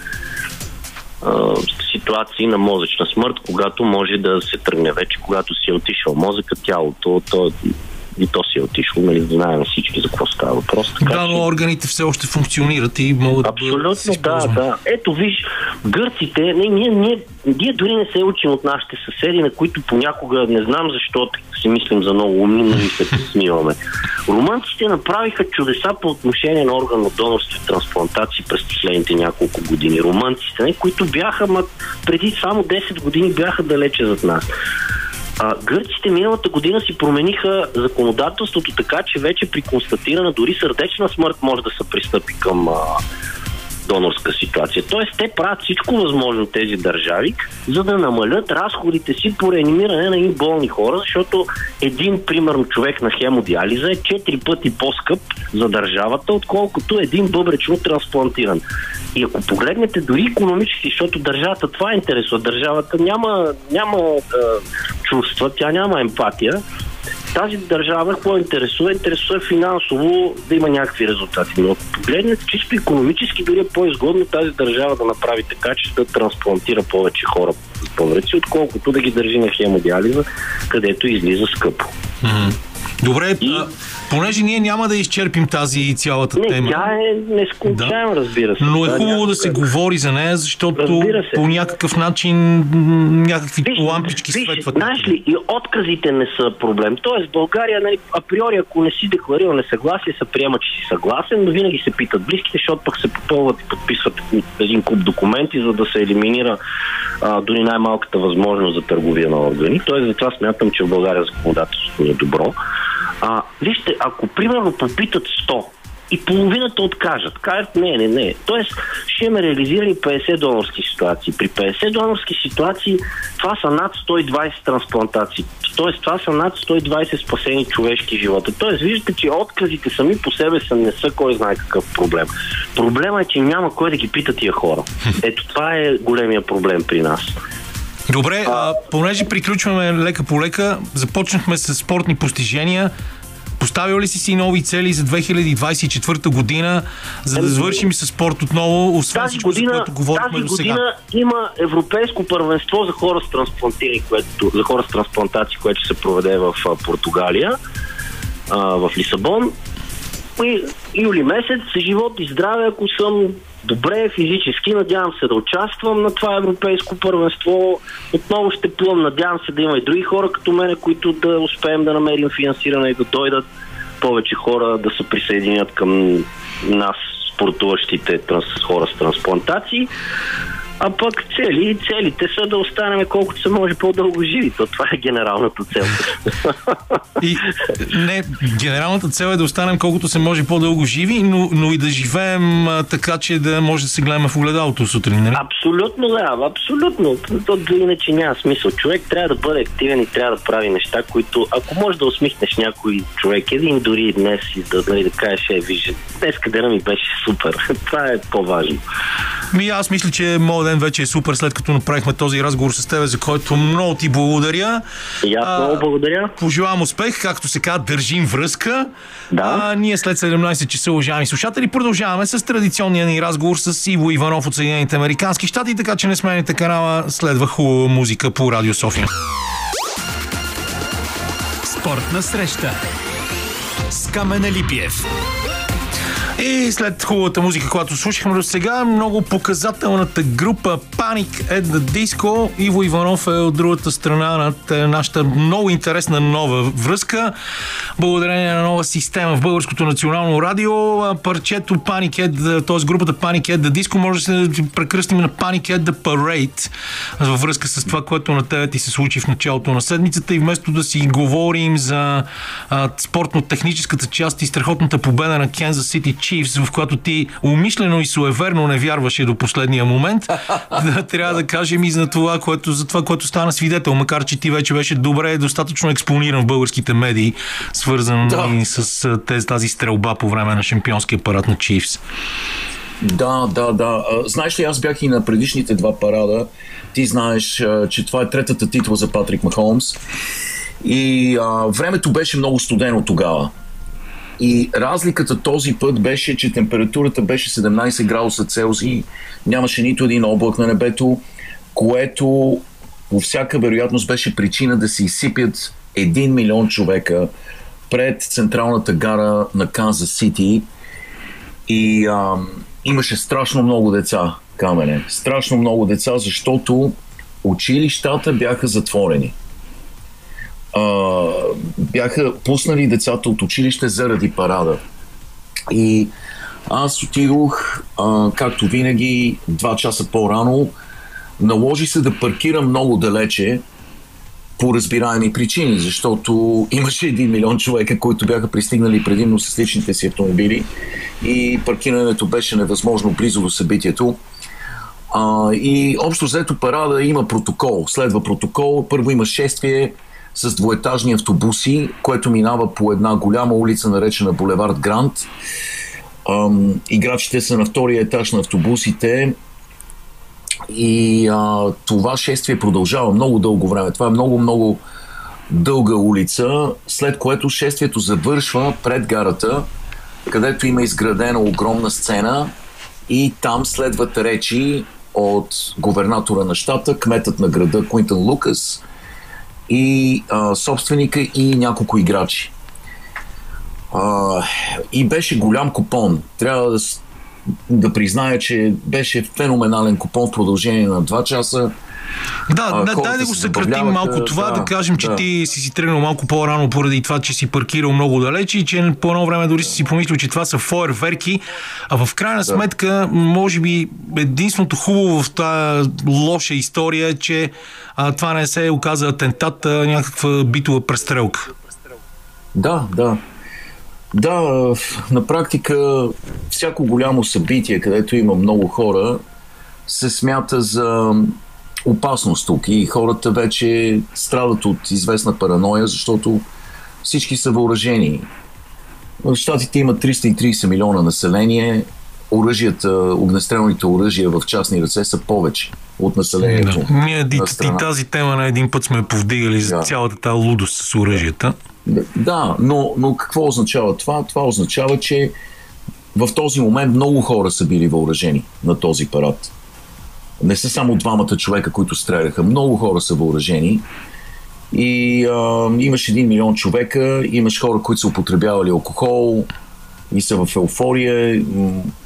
ситуации на мозъчна смърт, когато може да се тръгне вече, когато си е отишъл мозъка, тялото, то и то си е отишло, нали, знаем всички за какво става въпрос. Така, да, но че... органите все още функционират и могат Абсолютно, да да, да. Ето виж, гърците, не, ние, ние, ние дори не се учим от нашите съседи, на които понякога не знам защо си мислим за много умни, но и се смиваме. Румънците направиха чудеса по отношение на органно донорство и трансплантации през последните няколко години. Румънците, не, които бяха, ма, преди само 10 години бяха далече зад нас. А, гърците миналата година си промениха законодателството така, че вече при констатирана дори сърдечна смърт може да се пристъпи към а, донорска ситуация. Тоест, те правят всичко възможно тези държави, за да намалят разходите си по реанимиране на им болни хора, защото един, примерно, човек на хемодиализа е 4 пъти по-скъп за държавата, отколкото един бъбречно трансплантиран. И ако погледнете дори економически, защото държавата това е интересува, държавата няма, няма е, чувства, тя няма емпатия, тази държава какво интересува? Интересува финансово да има някакви резултати. Но погледнете чисто економически, дори е по-изгодно тази държава да направи така, че да трансплантира повече хора с отколкото да ги държи на хемодиализа, където излиза скъпо. Mm-hmm. Добре, и... а, понеже ние няма да изчерпим тази цялата не, тема. Тя е нескончаема, да. разбира се. Но е хубаво да се говори за нея, защото по някакъв начин някакви виж, лампички виж, светват. Знаеш ли, и отказите не са проблем. Тоест, България, нали, априори, ако не си декларирал несъгласие, се приема, че си съгласен, но винаги се питат близките, защото пък се попълват и подписват един куп документи, за да се елиминира а, дори най-малката възможност за търговия на органи. Тоест, затова смятам, че в България законодателството е добро. А, вижте, ако примерно попитат 100 и половината откажат, кажат не, не, не. Тоест, ще имаме реализирани 50 донорски ситуации. При 50 донорски ситуации това са над 120 трансплантации. Тоест, това са над 120 спасени човешки живота. Тоест, виждате, че отказите сами по себе са не са кой знае какъв проблем. Проблема е, че няма кой да ги пита тия хора. Ето това е големия проблем при нас. Добре, а, понеже приключваме лека по лека, започнахме с спортни постижения. Поставил ли си си нови цели за 2024 година, за да завършим с спорт отново, освен тази всичко, година, за което говорихме до сега? година има европейско първенство за хора с трансплантирани, което, за хора с трансплантации, което се проведе в Португалия, а, в Лисабон. И, юли месец, живот и здраве, ако съм добре физически. Надявам се да участвам на това европейско първенство. Отново ще плувам. Надявам се да има и други хора като мене, които да успеем да намерим финансиране и да дойдат повече хора да се присъединят към нас, спортуващите транс, хора с трансплантации. А пък цели, целите са да останем колкото се може по-дълго живи. То това е генералната цел. И, не, генералната цел е да останем колкото се може по-дълго живи, но, но и да живеем а, така, че да може да се гледаме в огледалото сутрин. Нали? Абсолютно да, абсолютно. То, то, иначе няма смисъл. Човек трябва да бъде активен и трябва да прави неща, които, ако може да усмихнеш някой човек, един дори днес и да, да, да кажеш, е, виж, днес къде ми беше супер. това е по-важно. Ми, аз мисля, че моят ден вече е супер, след като направихме този разговор с тебе, за който много ти благодаря. И аз много благодаря. Пожелавам успех, както се казва, държим връзка. Да. А, ние след 17 часа, уважаеми слушатели, продължаваме с традиционния ни разговор с Иво Иванов от Съединените Американски щати, така че не смените канала, следва хубава музика по Радио София. Спортна среща с Камена Липиев. И след хубавата музика, която слушахме до сега, много показателната група Panic at the Disco. Иво Иванов е от другата страна на нашата много интересна нова връзка. Благодарение на нова система в Българското национално радио, парчето Panic at, т.е. групата Panic at the Disco може да се прекръстим на Panic at the Parade във връзка с това, което на тебе ти се случи в началото на седмицата и вместо да си говорим за спортно-техническата част и страхотната победа на Kansas City Chiefs, в която ти умишлено и суеверно не вярваше до последния момент, да, трябва да кажем и за това, което, за това, което стана свидетел, макар че ти вече беше добре, достатъчно експониран в българските медии, свързан да. и с тези, тази стрелба по време на шампионския парад на Chiefs. Да, да, да. Знаеш ли, аз бях и на предишните два парада. Ти знаеш, че това е третата титла за Патрик Махомс. И а, времето беше много студено тогава. И разликата този път беше, че температурата беше 17 градуса Целзий, нямаше нито един облак на небето, което по всяка вероятност беше причина да се изсипят 1 милион човека пред централната гара на Канзас Сити. И а, имаше страшно много деца, камене. Страшно много деца, защото училищата бяха затворени а, бяха пуснали децата от училище заради парада. И аз отидох, а, както винаги, два часа по-рано. Наложи се да паркирам много далече, по разбираеми причини, защото имаше един милион човека, които бяха пристигнали предимно с личните си автомобили и паркирането беше невъзможно близо до събитието. А, и общо взето парада има протокол, следва протокол. Първо има шествие, с двоетажни автобуси, което минава по една голяма улица, наречена Булевард Грант. Играчите са на втория етаж на автобусите и а, това шествие продължава много дълго време. Това е много-много дълга улица, след което шествието завършва пред гарата, където има изградена огромна сцена и там следват речи от губернатора на щата, кметът на града Куинтън Лукас и а, собственика и няколко играчи. А, и беше голям купон. Трябва да, да призная, че беше феноменален купон в продължение на 2 часа. Да, а, да, дай да го съкратим малко това, да, да кажем, че да. ти си си тръгнал малко по-рано поради това, че си паркирал много далече и че по едно време дори си си помислил, че това са фойерверки, а в крайна да. сметка, може би единственото хубаво в тази лоша история е, че а, това не се оказа атентат, а някаква битова престрелка. Да, да. Да, на практика всяко голямо събитие, където има много хора, се смята за опасност тук и хората вече страдат от известна параноя, защото всички са въоръжени. Штатите има 330 милиона население, оръжията, огнестрелните оръжия в частни ръце са повече от населението. Да. Ние и, и тази тема на един път сме повдигали за да. цялата тази лудост с оръжията. Да, но, но какво означава това? Това означава, че в този момент много хора са били въоръжени на този парад. Не са само двамата човека, които стреляха. Много хора са въоръжени. И а, имаш един милион човека, имаш хора, които са употребявали алкохол и са в еуфория,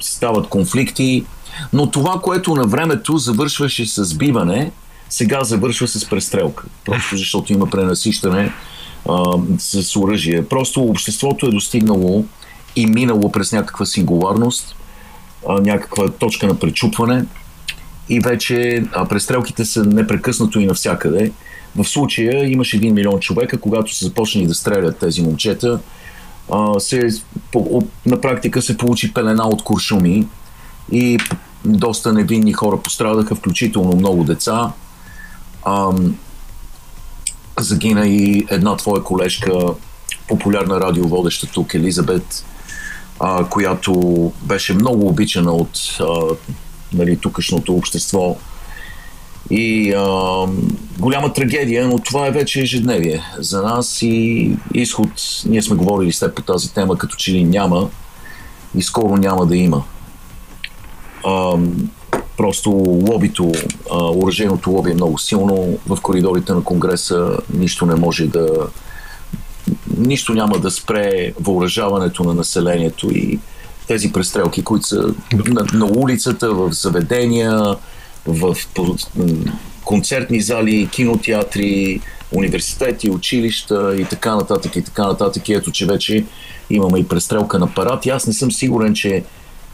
стават конфликти. Но това, което на времето завършваше с биване, сега завършва с престрелка. Просто защото има пренасищане а, с оръжие. Просто обществото е достигнало и минало през някаква сингуларност, а, някаква точка на пречупване и вече а, престрелките са непрекъснато и навсякъде. В случая имаш един милион човека, когато са започнали да стрелят тези момчета, а, се, по, на практика се получи пелена от куршуми и доста невинни хора пострадаха, включително много деца. А, загина и една твоя колежка, популярна радиоводеща тук, Елизабет, а, която беше много обичана от а, нали, тукашното общество. И а, голяма трагедия, но това е вече ежедневие за нас и изход, ние сме говорили с теб по тази тема, като че ли няма и скоро няма да има. А, просто лобито, оръженото лоби е много силно. В коридорите на Конгреса нищо не може да. Нищо няма да спре въоръжаването на населението и тези престрелки, които са на, на улицата, в заведения, в концертни зали, кинотеатри, университети, училища и така нататък и така нататък. И ето, че вече имаме и престрелка на парад. И аз не съм сигурен, че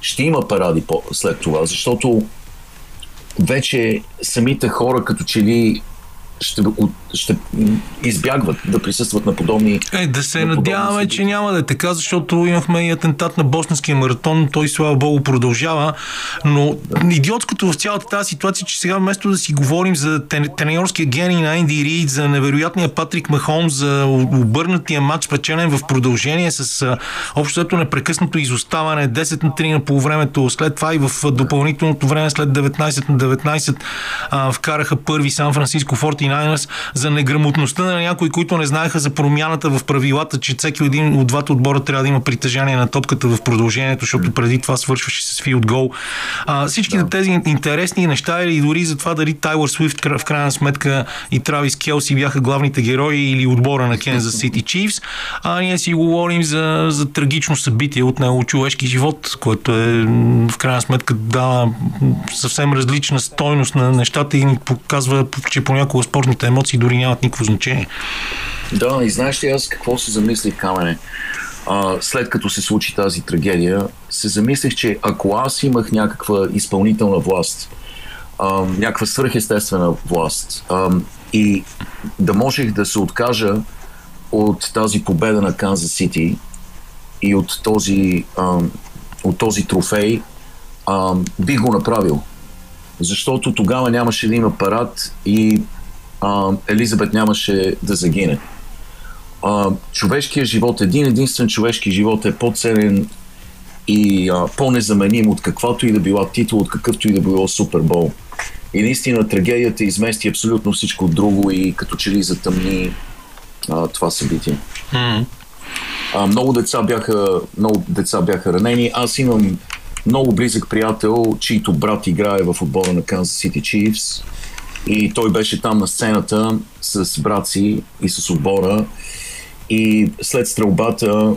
ще има паради след това, защото вече самите хора като че ли ще, ще избягват да присъстват на подобни. Е, да се надяваме, че няма да е така, защото имахме и атентат на Босненския маратон, той слава Богу продължава, но да. идиотското в цялата тази ситуация, че сега вместо да си говорим за треньорския гений на Инди Рид, за невероятния Патрик Махом, за обърнатия матч, печелен в продължение с общото непрекъснато изоставане 10 на 3 на полувремето, след това и в допълнителното време след 19 на 19 а, вкараха първи Сан Франциско Форти 49ers, за неграмотността на някои, които не знаеха за промяната в правилата, че всеки един от двата отбора трябва да има притежание на топката в продължението, защото преди това свършваше с филд гол. А, всички да. тези интересни неща или дори за това дали Тайлър Суифт в крайна сметка и Травис Келси бяха главните герои или отбора на Кензас Сити Чифс, а ние си говорим за, за трагично събитие от него човешки живот, което е в крайна сметка дава съвсем различна стойност на нещата и ни показва, че понякога спорт спортните емоции дори нямат никакво значение. Да, и знаеш ли аз какво се замислих, Камене? А, след като се случи тази трагедия, се замислих, че ако аз имах някаква изпълнителна власт, а, някаква свръхестествена власт а, и да можех да се откажа от тази победа на Канзас Сити и от този, а, от този трофей, а, бих го направил. Защото тогава нямаше да има парад и а, Елизабет нямаше да загине. А, човешкият живот, един единствен човешки живот е по-ценен и а, по-незаменим от каквато и да била титул, от какъвто и да било Супербол. И наистина трагедията измести абсолютно всичко друго и като че ли затъмни а, това събитие. Mm. А, много, деца бяха, много деца бяха ранени. Аз имам много близък приятел, чийто брат играе в отбора на Kansas City Chiefs. И той беше там на сцената с брат си и с отбора. И след стрелбата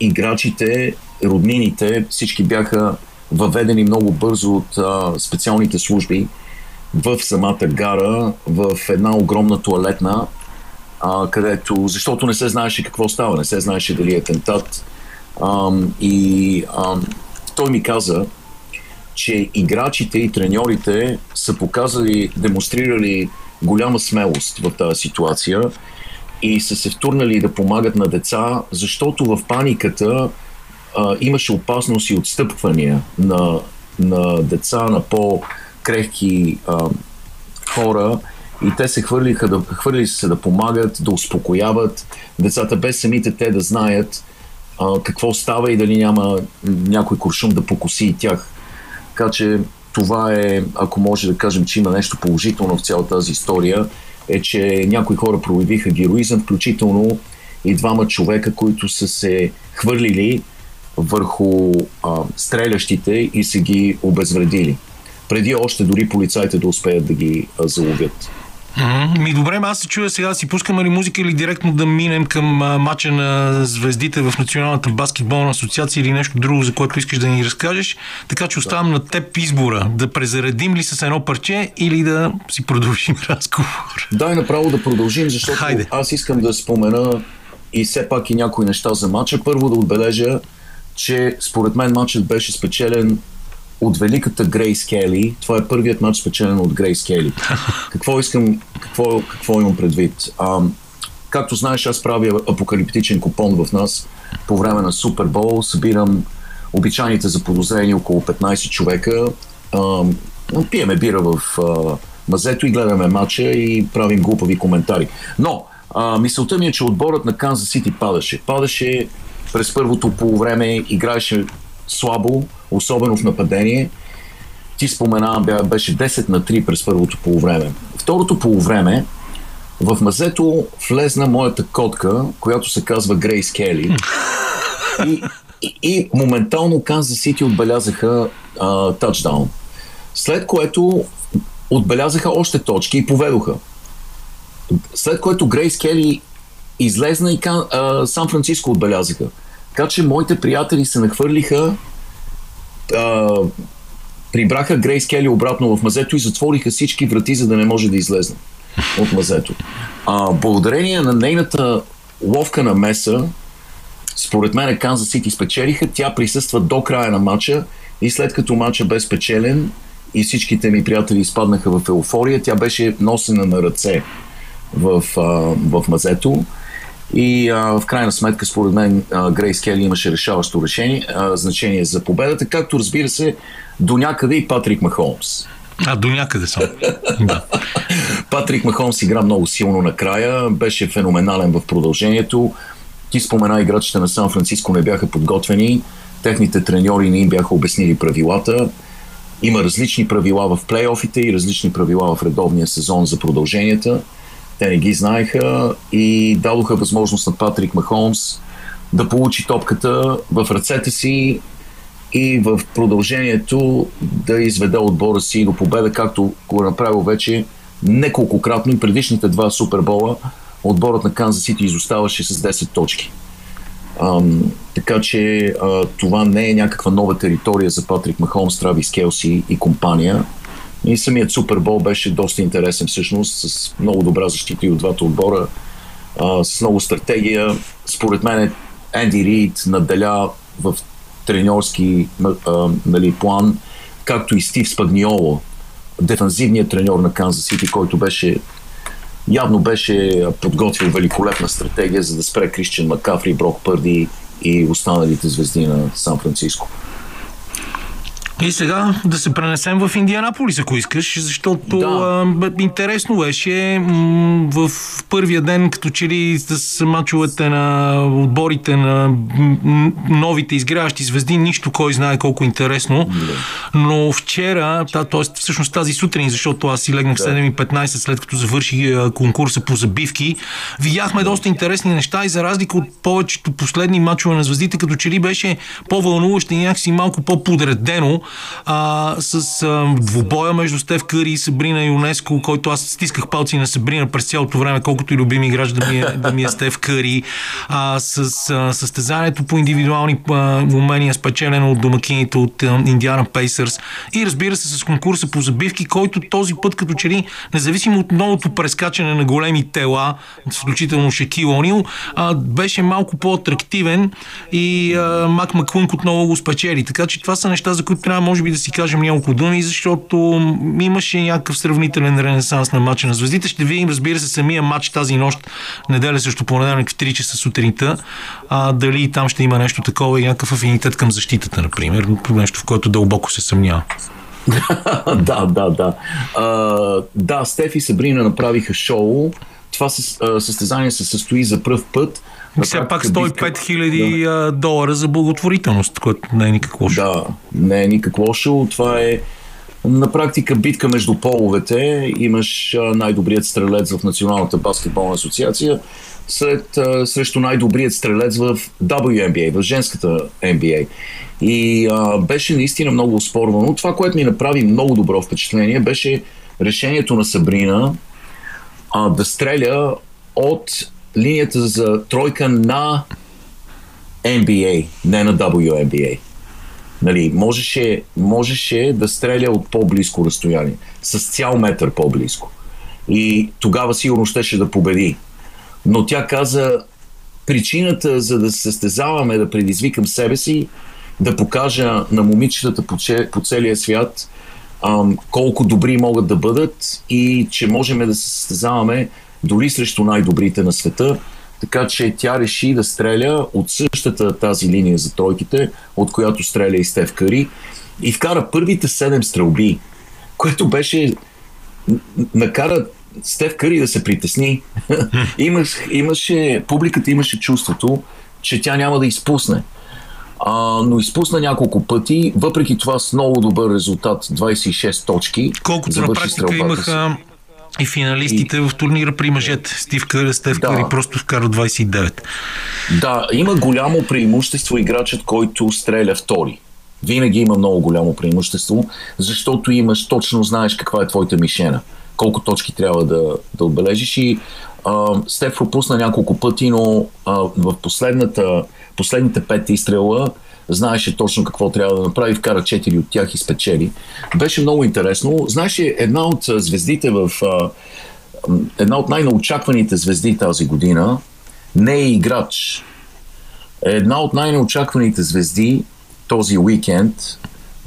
играчите, роднините, всички бяха въведени много бързо от а, специалните служби в самата гара, в една огромна туалетна, а, където, защото не се знаеше какво става, не се знаеше дали е атентат. А, и а, той ми каза, че играчите и треньорите са показали, демонстрирали голяма смелост в тази ситуация и са се втурнали да помагат на деца, защото в паниката а, имаше опасност и отстъпвания на, на деца, на по-крехки а, хора и те се хвърлиха да, хвърлили се да помагат, да успокояват децата, без самите те да знаят а, какво става и дали няма някой куршум да покуси и тях. Така че това е, ако може да кажем, че има нещо положително в цялата тази история, е, че някои хора проявиха героизъм, включително и двама човека, които са се хвърлили върху а, стрелящите и са ги обезвредили. Преди още дори полицайите да успеят да ги а, заловят. Ми добре, аз се чуя сега, си пускаме ли музика или директно да минем към а, мача на звездите в Националната баскетболна асоциация или нещо друго, за което искаш да ни разкажеш. Така че оставам да. на теб избора да презаредим ли с едно парче или да си продължим разговор. Дай направо да продължим, защото Хайде. аз искам да спомена и все пак и някои неща за мача. Първо да отбележа, че според мен матчът беше спечелен от великата Грейс Кели. Това е първият матч спечелен от Грейс Кели. Какво искам, какво, какво имам предвид? А, както знаеш, аз правя апокалиптичен купон в нас по време на Супербол. Събирам обичайните за подозрение около 15 човека. А, пиеме бира в а, мазето и гледаме матча и правим глупави коментари. Но а, мисълта ми е, че отборът на Канзас Сити падаше. Падаше през първото полувреме, играеше слабо, особено в нападение. Ти спомена, беше 10 на 3 през първото полувреме. Второто полувреме, в мазето влезна моята котка, която се казва Грейс Кели. И, и, и моментално Канзас Сити отбелязаха а, тачдаун. След което отбелязаха още точки и поведоха. След което Грейс Кели излезна и Сан Франциско отбелязаха. Така че моите приятели се нахвърлиха, а, прибраха Грейс Кели обратно в мазето и затвориха всички врати, за да не може да излезне от мазето. А, благодарение на нейната ловка на меса, според мен Канзас Сити спечелиха, тя присъства до края на матча и след като матча бе спечелен и всичките ми приятели изпаднаха в еуфория, тя беше носена на ръце в, а, в мазето. И а, в крайна сметка, според мен, а, Грейс Кели имаше решаващо решение, а, значение за победата, както разбира се, до някъде и Патрик Махолмс. А, до някъде съм. да. Патрик Махомс игра много силно накрая, беше феноменален в продължението. Ти спомена, играчите на Сан Франциско не бяха подготвени, техните треньори не им бяха обяснили правилата. Има различни правила в плейофите и различни правила в редовния сезон за продълженията. Те не ги знаеха и дадоха възможност на Патрик Махомс да получи топката в ръцете си и в продължението да изведе отбора си до победа, както го е направил вече неколкократно и предишните два супербола отборът на Канзас Сити изоставаше с 10 точки. Ам, така че а, това не е някаква нова територия за Патрик Махомс, Травис Келси и компания. И самият Супербол беше доста интересен всъщност, с много добра защита и от двата отбора, а, с много стратегия. Според мен Енди Рид наделя в треньорски нали, план, както и Стив Спагниоло, дефанзивният треньор на Канзас Сити, който беше явно беше подготвил великолепна стратегия, за да спре Крищен Макафри, Брок Пърди и останалите звезди на Сан Франциско. И сега да се пренесем в Индианаполис, ако искаш, защото да. а, интересно беше м- в първия ден, като че ли с мачовете на отборите на новите изгряващи звезди, нищо кой знае колко интересно. Да. Но вчера, т.е. всъщност тази сутрин, защото аз си легнах да. 7.15 след като завърши конкурса по забивки, видяхме доста интересни неща и за разлика от повечето последни мачове на звездите, като че ли беше по-вълнуващо и някакси малко по-подредено а, с а, двубоя между Стев Къри и Сабрина ЮНЕСКО, който аз стисках палци на Сабрина през цялото време, колкото и любими играч да ми е, да ми е Стев Къри, а, с а, състезанието по индивидуални а, умения, спечелено от домакините от Индиана Пейсърс и разбира се с конкурса по забивки, който този път като че ли, независимо от новото прескачане на големи тела, включително Шекил Онил, а, беше малко по-атрактивен и а, Мак Маклънк отново го спечели. Така че това са неща, за които трябва може би да си кажем няколко думи, защото имаше някакъв сравнителен ренесанс на матча на звездите. Ще видим, разбира се, самия матч тази нощ, неделя също понеделник в 3 часа сутринта. А, дали там ще има нещо такова и някакъв афинитет към защитата, например. Нещо, в което дълбоко се съмнява. да, да, да. А, да, Стефи и Сабрина направиха шоу. Това състезание се състои за пръв път все пак 105 хиляди да. долара за благотворителност, което не е никак лошо. Да, не е никак лошо. Това е на практика битка между половете. Имаш най-добрият стрелец в Националната баскетболна асоциация след, срещу най-добрият стрелец в WNBA, в женската NBA. И а, беше наистина много спорвано. Това, което ми направи много добро впечатление, беше решението на Сабрина а, да стреля от линията за тройка на NBA, не на WNBA. Нали, можеше, можеше да стреля от по-близко разстояние, с цял метър по-близко. И тогава сигурно щеше да победи. Но тя каза, причината за да се състезаваме, да предизвикам себе си, да покажа на момичетата по, че, по целия свят ам, колко добри могат да бъдат и че можем да се състезаваме дори срещу най-добрите на света. Така че тя реши да стреля от същата тази линия за тройките, от която стреля и Стев Кари и вкара първите седем стрелби, което беше накара Стев Кари да се притесни. Имаш, имаше, публиката имаше чувството, че тя няма да изпусне. А, но изпусна няколко пъти, въпреки това с много добър резултат 26 точки. Колкото на практика имаха и финалистите и... в турнира при мъжете. Стив Кър, Стев да. Къри просто вкара 29. Да, има голямо преимущество играчът, който стреля втори. Винаги има много голямо преимущество, защото имаш, точно знаеш каква е твоята мишена колко точки трябва да, да отбележиш. И а, Стеф пропусна няколко пъти, но а, в последната, последните пет изстрела знаеше точно какво трябва да направи, вкара четири от тях и спечели. Беше много интересно. Знаеш, една от звездите в... Една от най-неочакваните звезди тази година не е играч. Една от най-неочакваните звезди този уикенд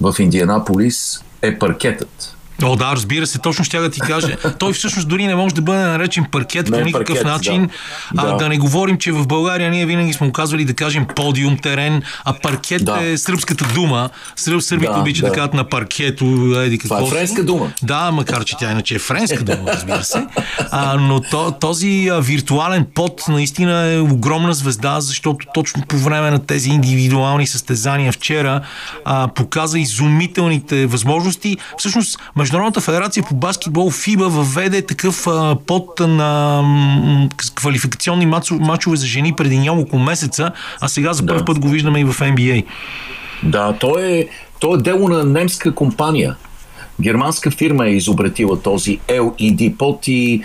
в Индианаполис е паркетът. О, да, разбира се, точно ще да ти кажа. Той всъщност дори не може да бъде наречен паркет не, по никакъв паркет, начин. Да. А, да. да не говорим, че в България ние винаги сме казвали да кажем подиум, терен, а паркет да. е сръбската дума. Сръб, сърбите да, обичат да. да кажат на паркето. Еди, какво Това е френска дума. Да, макар че тя иначе е френска дума, разбира се. А, но то, този виртуален под наистина е огромна звезда, защото точно по време на тези индивидуални състезания вчера а, показа изумителните възможности. Всъщност, Международната федерация по баскетбол ФИБА въведе такъв а, под на м, квалификационни мачове за жени преди няколко месеца, а сега за първ да. път го виждаме и в NBA. Да, то е, то е дело на немска компания. Германска фирма е изобретила този LED под и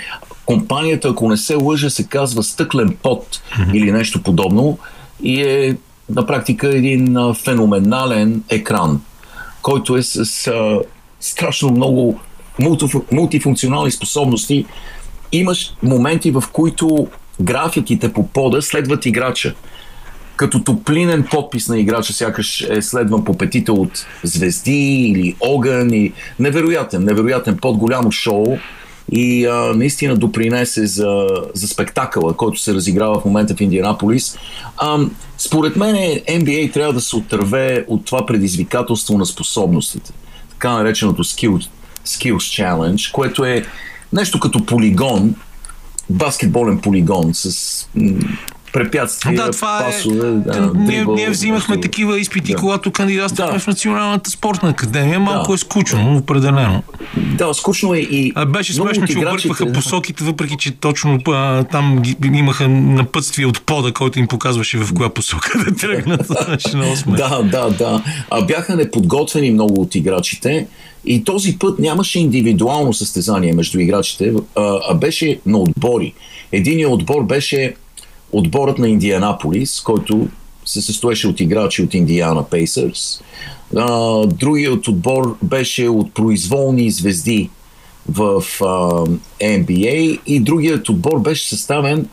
компанията, ако не се лъжа, се казва стъклен пот mm-hmm. или нещо подобно и е на практика един феноменален екран, който е с а, страшно много мултифункционални способности. Имаш моменти, в които графиките по пода следват играча. Като топлинен подпис на играча, сякаш е следван по петите от звезди или огън. И... Невероятен, невероятен под голямо шоу и а, наистина допринесе за, за спектакъла, който се разиграва в момента в Индианаполис. А, според мен NBA трябва да се отърве от това предизвикателство на способностите така нареченото Skills, Skills Challenge, което е нещо като полигон, баскетболен полигон с препятствия, да, това е- пасове. Е, да, ние, дрибъл, ние взимахме нещо. такива изпити, да. когато кандидатствахме да. в Националната спортна академия. Малко да. е скучно, определено. Да, скучно е и. А беше смешно, че объркваха да. посоките, въпреки че точно а, там имаха напътствие от пода, който им показваше в коя посока да тръгнат. да, да, да. А бяха неподготвени много от играчите. И този път нямаше индивидуално състезание между играчите, а, а беше на отбори. Единият отбор беше отборът на Индианаполис, който се състоеше от играчи от Индиана Пейсърс. Другият отбор беше от произволни звезди в а, NBA и другият отбор беше съставен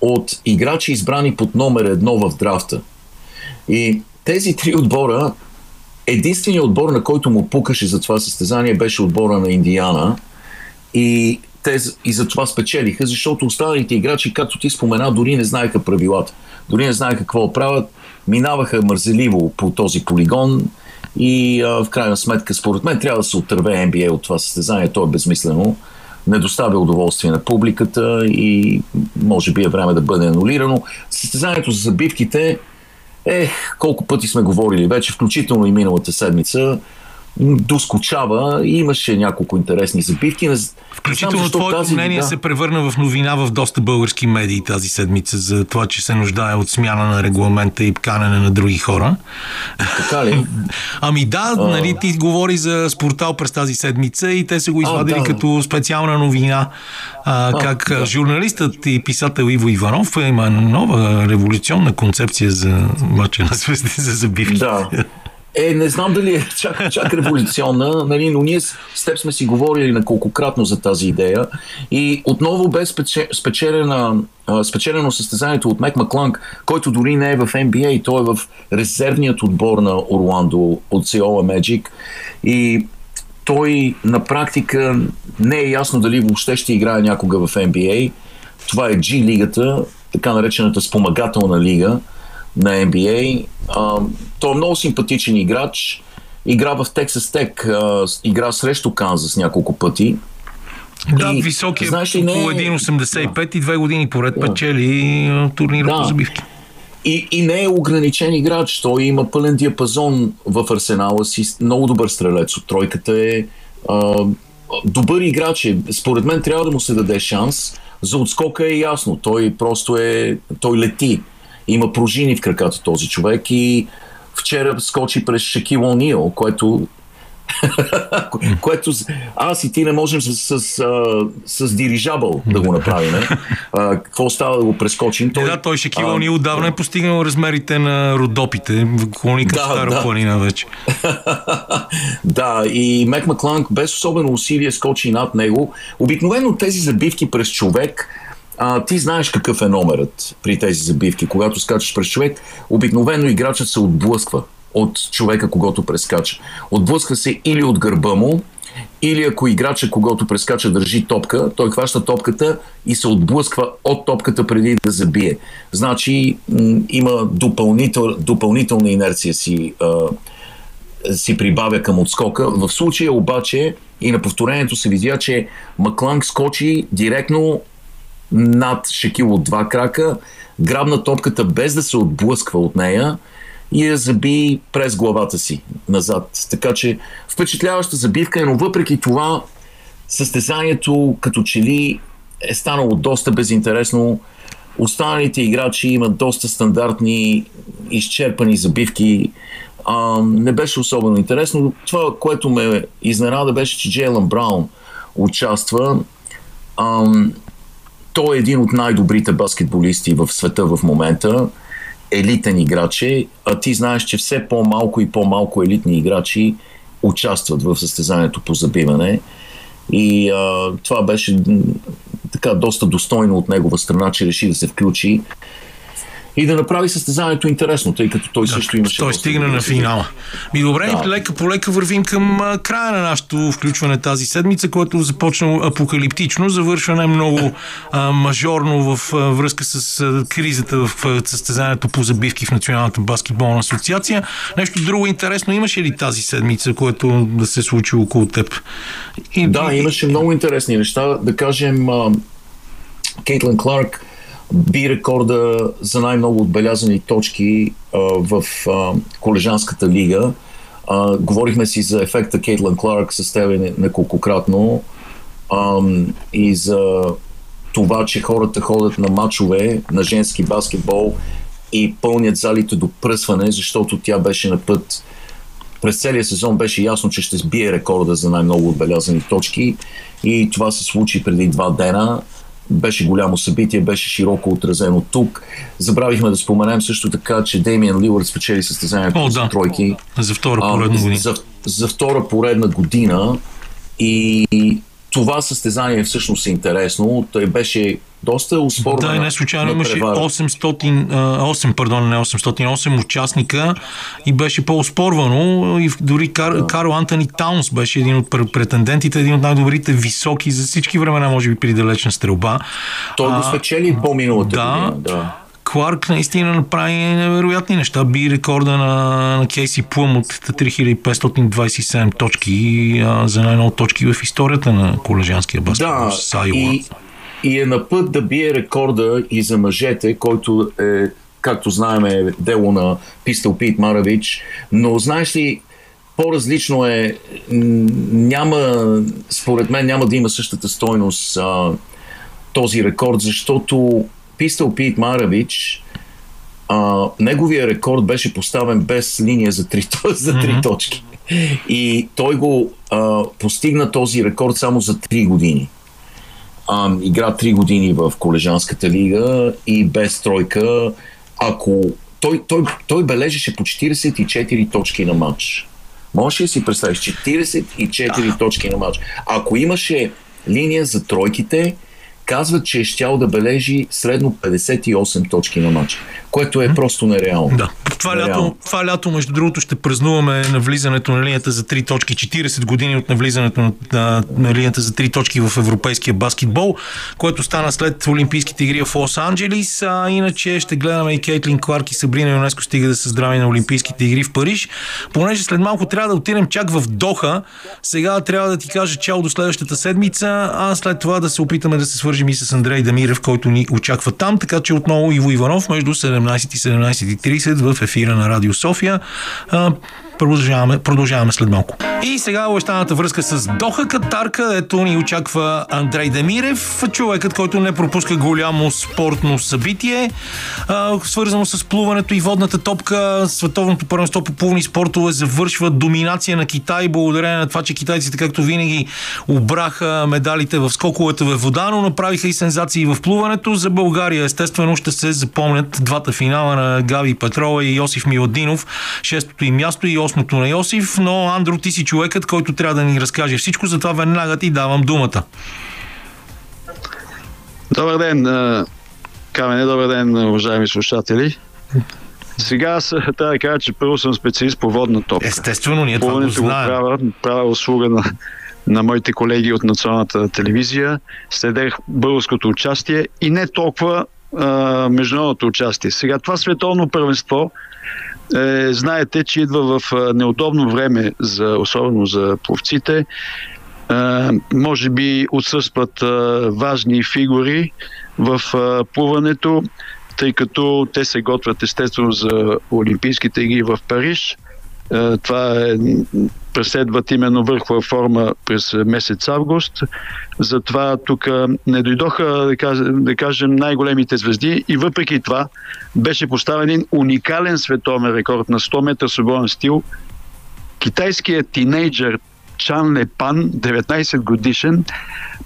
от играчи избрани под номер едно в драфта. И тези три отбора, единственият отбор, на който му пукаше за това състезание, беше отбора на Индиана. И те и за това спечелиха, защото останалите играчи, както ти спомена, дори не знаеха правилата. Дори не знаеха какво правят. Минаваха мързеливо по този полигон и а, в крайна сметка, според мен, трябва да се отърве NBA от това състезание. То е безмислено. Не доставя удоволствие на публиката и може би е време да бъде анулирано. Състезанието за забивките, ех, колко пъти сме говорили вече, включително и миналата седмица, доскочава и имаше няколко интересни забивки. Включително твоето тази, мнение да. се превърна в новина в доста български медии тази седмица за това, че се нуждае от смяна на регламента и канене на други хора. Така ли? ами да, а... нали, ти говори за спортал през тази седмица и те са го извадили а, да. като специална новина. А, а, как да. журналистът и писател Иво Иванов има нова революционна концепция за мача на звезди за забивки. Да. Е, не знам дали е чак, чак революционна, нали, но ние с теб сме си говорили неколкократно за тази идея. И отново бе спече- спечелено състезанието от Мек Макланг, който дори не е в NBA, той е в резервният отбор на Орландо от Сеола Magic. И той на практика не е ясно дали въобще ще играе някога в NBA. Това е G лигата, така наречената спомагателна лига на NBA. А, той е много симпатичен играч. Игра в Texas Tech, а, игра срещу Канзас няколко пъти. Да, И, висок е знаеш ли, не около 1,85 и две години поред печели а, турнира Да. по забивки. И, и не е ограничен играч. Той има пълен диапазон в арсенала си. Много добър стрелец от тройката е. А, добър играч е. Според мен трябва да му се даде шанс. За отскока е ясно. Той просто е... Той лети. Има пружини в краката този човек и вчера скочи през Шакил О'Нил, което което с- аз и ти не можем с, с, а, с дирижабъл да го направим. А, какво става да го прескочим? Той, да, той Шакил а, О'Нил отдавна е постигнал размерите на Родопите, в колоника Да, Стара да. планина вече. Да, и Мек Макланг без особено усилие скочи над него. Обикновено тези забивки през човек, а, ти знаеш какъв е номерът при тези забивки. Когато скачаш през човек, обикновено играчът се отблъсква от човека, когато прескача. Отблъсква се или от гърба му, или ако играча, когато прескача, държи топка, той хваща топката и се отблъсква от топката преди да забие. Значи м- има допълнител, допълнителна инерция си а, си прибавя към отскока. В случая обаче и на повторението се видя, че Макланг скочи директно над Шекил от два крака, грабна топката без да се отблъсква от нея и я заби през главата си назад. Така че впечатляваща забивка е, но въпреки това състезанието като че ли е станало доста безинтересно. Останалите играчи имат доста стандартни, изчерпани забивки. А, не беше особено интересно. Това, което ме изненада, беше, че Джейлън Браун участва. А, той е един от най-добрите баскетболисти в света в момента. Елитен играч е, а ти знаеш, че все по-малко и по-малко елитни играчи участват в състезанието по забиване. И а, това беше така доста достойно от негова страна, че реши да се включи и да направи състезанието интересно, тъй като той също имаше. Той стигна на финала. Ми добре, Да. лека по лека вървим към края на нашето включване тази седмица, което започна апокалиптично, завършва не много а, мажорно в а, връзка с а, кризата в а, състезанието по забивки в Националната баскетболна асоциация. Нещо друго интересно имаше ли тази седмица, което да се случи около теб? И, Да, имаше много интересни неща. Да кажем, а, Кейтлин Кларк би рекорда за най-много отбелязани точки а, в а, колежанската лига. А, говорихме си за ефекта Кейтлин Кларк с теб не- неколкократно а, и за това, че хората ходят на матчове на женски баскетбол и пълнят залите до пръсване, защото тя беше на път през целия сезон беше ясно, че ще сбие рекорда за най-много отбелязани точки и това се случи преди два дена. Беше голямо събитие, беше широко отразено тук. Забравихме да споменем също така, че Демиан Ливърд спечели състезанието О, да. тройки За втора поредна година. за, за втора поредна година и това състезание всъщност е интересно. Той беше доста успорвано. Да, и не случайно имаше 800, а, 8, пардон, не 800, 8 участника и беше по-оспорвано. И дори Кар, Карл Антони Таунс беше един от пр- претендентите, един от най-добрите високи за всички времена, може би при далечна стрелба. Той го спечели по-миналата да. година. Да. Кларк наистина направи невероятни неща. Би рекорда на, на Кейси Плъм от 3527 точки а, за най-много точки в историята на колежанския баскетбол Да, с Айова. и, и е на път да бие рекорда и за мъжете, който е, както знаем, е дело на Пистел Пит Маравич. Но знаеш ли, по-различно е, няма, според мен няма да има същата стойност а, този рекорд, защото Пистел Пит Маравич а, неговия рекорд беше поставен без линия за три, за три точки. И той го а, постигна този рекорд само за 3 години. А, игра 3 години в колежанската лига и без тройка. Ако той, той, той бележеше по 44 точки на матч. Може ли си представиш 44 точки на матч? Ако имаше линия за тройките, казват, че е щял да бележи средно 58 точки на матч, което е просто нереално. Да. Това лято, това лято, между другото, ще празнуваме навлизането на линията за 3 точки, 40 години от навлизането на, на, на линията за 3 точки в европейския баскетбол, което стана след Олимпийските игри в Лос Анджелис. А иначе ще гледаме и Кейтлин Кларк и Сабрина Юнеско стига да са здрави на Олимпийските игри в Париж. Понеже след малко трябва да отидем чак в Доха, сега трябва да ти кажа чао до следващата седмица, а след това да се опитаме да се свържим и с Андрей Дамирев, който ни очаква там, така че отново Иво Иванов между 17 и 17.30 в ефира на Радио София. Продължаваме, продължаваме след малко. И сега обещаната връзка с Доха Катар, където ни очаква Андрей Демирев, човекът, който не пропуска голямо спортно събитие, а, свързано с плуването и водната топка. Световното първенство по плувни спортове завършва доминация на Китай, благодарение на това, че китайците, както винаги, обраха медалите в скоковете във вода, но направиха и сензации в плуването. За България, естествено, ще се запомнят двата финала на Гави Петрова и Йосиф Миладинов, шестото им място и осмото на Йосиф, но Андро, ти си човекът, който трябва да ни разкаже всичко, затова веднага ти давам думата. Добър ден, Камене, добър ден, уважаеми слушатели. Сега аз трябва да кажа, че първо съм специалист по водна топка. Естествено, ние това Плуването го знаем. правя, правя услуга на, на моите колеги от националната телевизия. Следех българското участие и не толкова а, международното участие. Сега това световно първенство е, знаете, че идва в неудобно време, за, особено за пловците. А, може би отсъстват а, важни фигури в а, плуването, тъй като те се готвят естествено за Олимпийските игри в Париж. А, това е, преследват именно върхова форма през месец август. Затова тук не дойдоха, да кажем, най-големите звезди и въпреки това беше поставен един уникален световен рекорд на 100 метра свободен стил. Китайският тинейджър Чан Лепан, 19 годишен,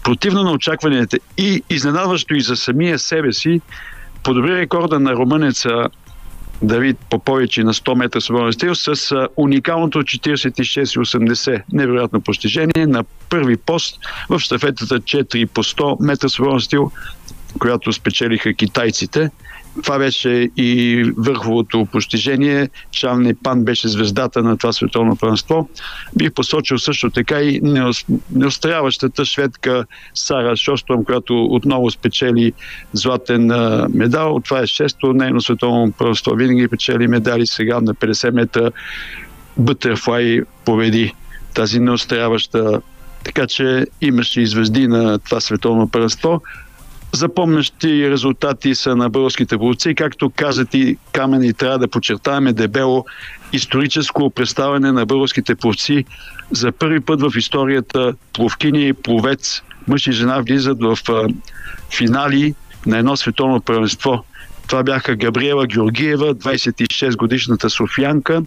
противно на очакванията и изненадващо и за самия себе си, подобри рекорда на румънеца Давид Попович на 100 метра свободен стил с уникалното 46,80 невероятно постижение. На първи пост в штафетата 4 по 100 метра свободен стил, която спечелиха китайците. Това беше и върховото постижение. Шан Непан беше звездата на това световно първенство. Бих посочил също така и неостаряващата шведка Сара Шостром, която отново спечели златен медал. Това е шесто нейно световно първенство. Винаги печели медали сега на 50 метра. Бътърфлай победи тази неостаряваща. Така че имаше и звезди на това световно първенство запомнящи резултати са на българските борци. Както каза ти, Камен, и трябва да подчертаваме дебело историческо представяне на българските пловци. За първи път в историята пловкини и пловец, мъж и жена влизат в а, финали на едно световно първенство. Това бяха Габриела Георгиева, 26 годишната софиянка,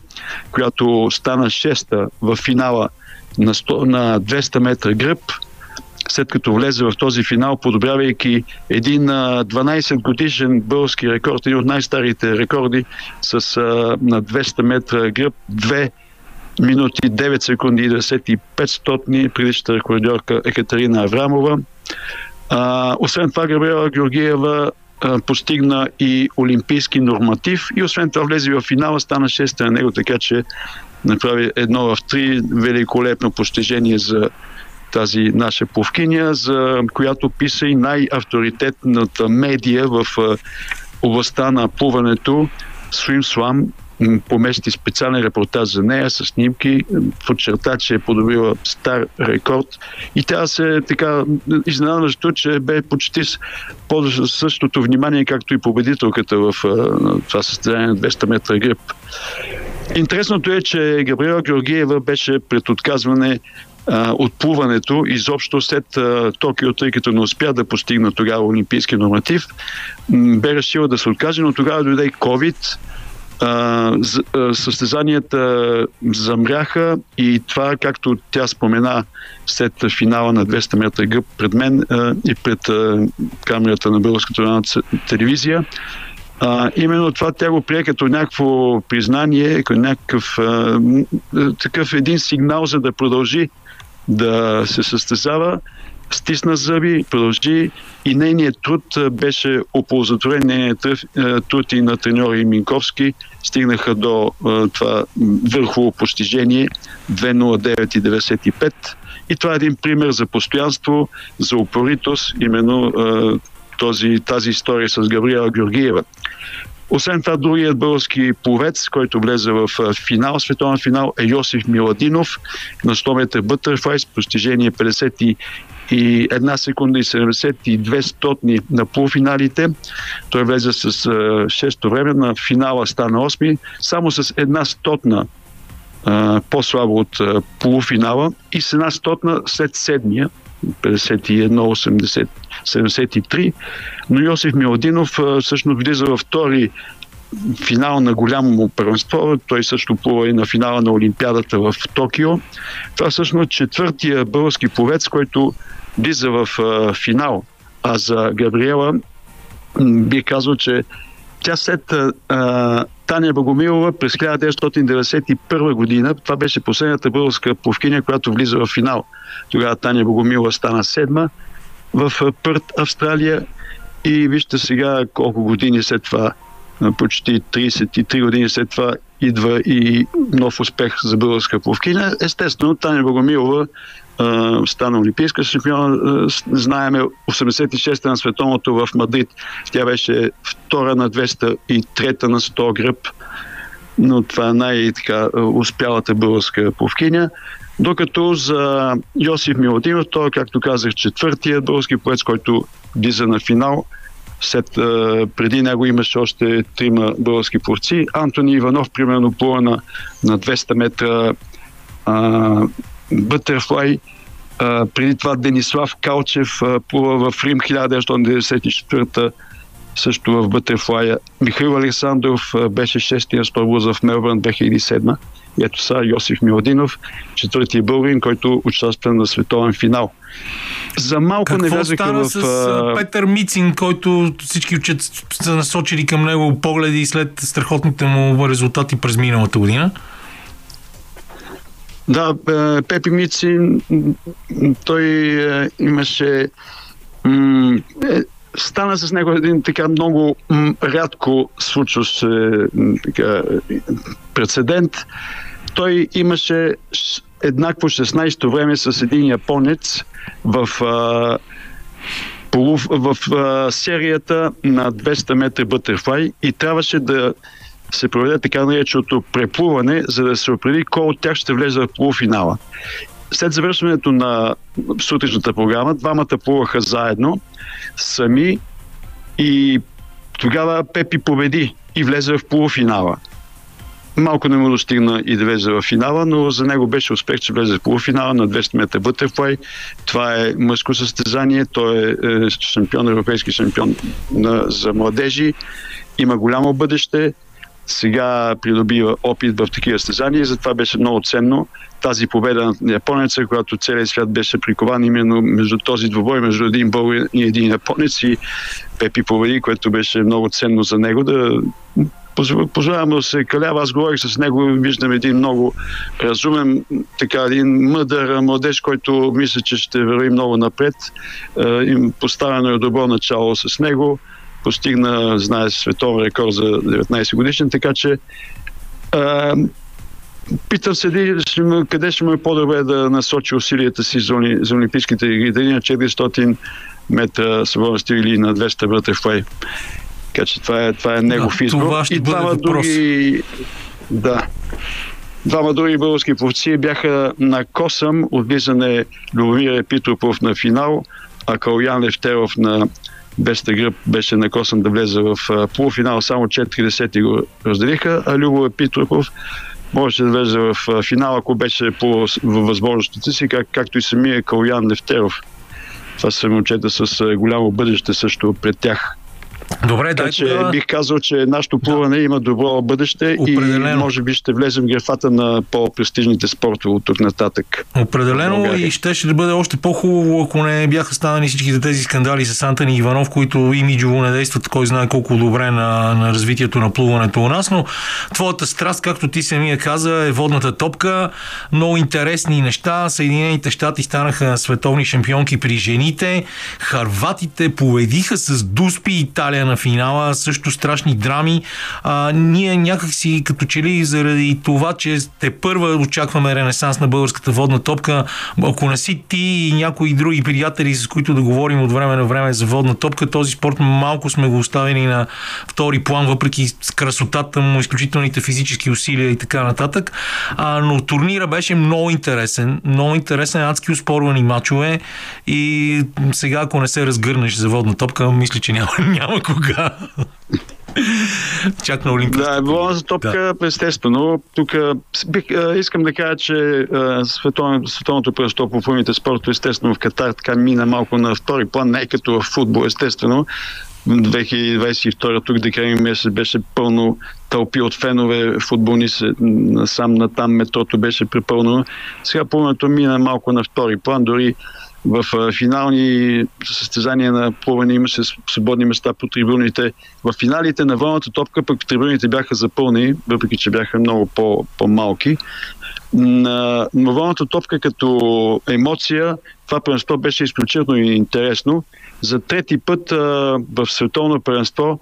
която стана шеста в финала на, 100, на 200 метра гръб след като влезе в този финал, подобрявайки един а, 12 годишен български рекорд, един от най-старите рекорди с на 200 метра гръб, 2 минути 9 секунди и 95 стотни, предишната рекордьорка Екатерина Аврамова. Освен това, Габриела Георгиева постигна и олимпийски норматив и освен това влезе в финала, стана 6 на него, така че направи едно в три великолепно постижение за тази наша пловкиня, за която писа и най-авторитетната медия в областта на плуването SwimSlam м, помести специален репортаж за нея с снимки, подчерта, че е подобрила стар рекорд и тя се така изненадващо, че бе почти с по същото внимание, както и победителката в това състезание на 200 метра гръб. Интересното е, че Габриела Георгиева беше пред отказване а, от плуването изобщо след а, Токио, тъй като не успя да постигна тогава олимпийски норматив, м, бе решила да се откаже, но тогава дойде и COVID, а, з- а, състезанията замряха и това, както тя спомена след финала на 200 метра гъб пред мен а, и пред а, камерата на Българската телевизия, А, именно това тя го прие като някакво признание, като някакъв а, такъв един сигнал, за да продължи да се състезава. Стисна зъби, продължи и нейният труд беше оползотворен. Нейният труд и на треньори Минковски стигнаха до това върхово постижение 2.09.95. И това е един пример за постоянство, за упоритост, именно този, тази история с Габриела Георгиева. Освен това, другият български пловец, който влезе в финал, световен финал, е Йосиф Миладинов на 100 метра бътърфлай с постижение 50 и една секунда и 72 стотни на полуфиналите. Той влезе с 6-то време, на финала стана 8 само с една стотна по-слабо от полуфинала и с една стотна след седмия, 51-73. Но Йосиф Миладинов всъщност влиза във втори финал на голямо първенство. Той също плува и на финала на Олимпиадата в Токио. Това всъщност четвъртия български пловец, който влиза в финал. А за Габриела би казал, че тя след а, Таня Богомилова през 1991 година, това беше последната българска пловкиня, която влиза в финал. Тогава Таня Богомилова стана седма в Пърт, Австралия и вижте сега колко години след това, почти 33 години след това идва и нов успех за българска пловкиня. Естествено, Таня Богомилова стана олимпийска шампион. Знаеме 86-та на световното в Мадрид. Тя беше втора на 200 и трета на 100 гръб. Но това е най-успялата българска пловкиня. Докато за Йосиф Милотинов, той, както казах, четвъртия български поет, който влиза на финал. След, преди него имаше още трима български пловци. Антони Иванов, примерно, плува на, на 200 метра Бътърфлай, преди това Денислав Калчев плува в Рим 1994 също в Бътърфлая. Михаил Александров беше шестия сторбуз в Мелбърн 2007. Ето са Йосиф Миладинов, четвъртия българин, който участва на световен финал. За малко Какво не влязаха стана в... с Петър Мицин, който всички учат, са насочили към него погледи след страхотните му резултати през миналата година? Да, е, Пепи Мици, той е, имаше е, стана с него един така много рядко случващ се така, прецедент. Той имаше еднакво 16-то време с един японец в, а, полув, в а, серията на 200 метра бътърфлай и трябваше да се проведе така нареченото преплуване, за да се определи кой от тях ще влезе в полуфинала. След завършването на сутрешната програма, двамата плуваха заедно, сами и тогава Пепи победи и влезе в полуфинала. Малко не му достигна и да влезе в финала, но за него беше успех, че влезе в полуфинала на 200 метра бътърфлай. Това е мъжко състезание, той е, е шампион, европейски шампион на, за младежи, има голямо бъдеще сега придобива опит в такива състезания и затова беше много ценно тази победа на японеца, когато целият свят беше прикован именно между този двобой, между един българин и един японец и Пепи победи, което беше много ценно за него да позволявам да се калява. Аз говорих с него, виждам един много разумен, така един мъдър младеж, който мисля, че ще върви много напред. Им поставено е добро начало с него постигна, знае, световен рекорд за 19 годишен, така че а, питам се къде ще му е по-добре да насочи усилията си за, за Олимпийските игри, дали на 400 метра свободен стил или на 200 бътърфлай. Така че това е, това е негов да, избор. Това ще и двама други... Да. Двама други български пловци бяха на косъм от влизане Любомир Епитропов на финал, а Калян Левтеров на Беста гръб беше накосан да влезе в полуфинал, само 40 го разделиха, а Любо Епитропов можеше да влезе в финал, ако беше по възможностите си, как, както и самия Калян Левтеров. Това са момчета с голямо бъдеще също пред тях. Добре, Така дай че тогава. бих казал, че нашето плуване има добро бъдеще Определено. и може би ще влезем в графата на по-престижните спортове от тук нататък. Определено и ще, ще да бъде още по-хубаво, ако не бяха станали всичките тези скандали с Антони Иванов, които имиджово не действат кой знае колко добре на, на развитието на плуването у нас, но твоята страст, както ти самия каза, е водната топка. Много интересни неща. Съединените щати станаха световни шампионки при жените. Харватите победиха с Дуспи Италия на финала. Също страшни драми. А, ние някакси като че ли заради това, че те първа очакваме ренесанс на българската водна топка. Ако не си ти и някои други приятели, с които да говорим от време на време за водна топка, този спорт малко сме го оставили на втори план, въпреки красотата му, изключителните физически усилия и така нататък. А, но турнира беше много интересен. Много интересен, адски успорвани матчове и сега, ако не се разгърнеш за водна топка, мисля, че няма, няма кога. Чак на Олимпийските. Да, волната топка, да. естествено. Тук бих, а, искам да кажа, че а, световно, световното пръсто по филмите спорто, естествено в Катар, така мина малко на втори план, не е като в футбол, естествено. 2022 тук декември месец беше пълно тълпи от фенове, футболисти сам на там метрото беше препълнено. Сега плуването мина малко на втори план, дори в финални състезания на плуване имаше свободни места по трибуните. В финалите на вълната топка пък трибуните бяха запълнени, въпреки че бяха много по- по-малки. На, на вълната топка като емоция, това първенство беше изключително интересно. За трети път а, в световно първенство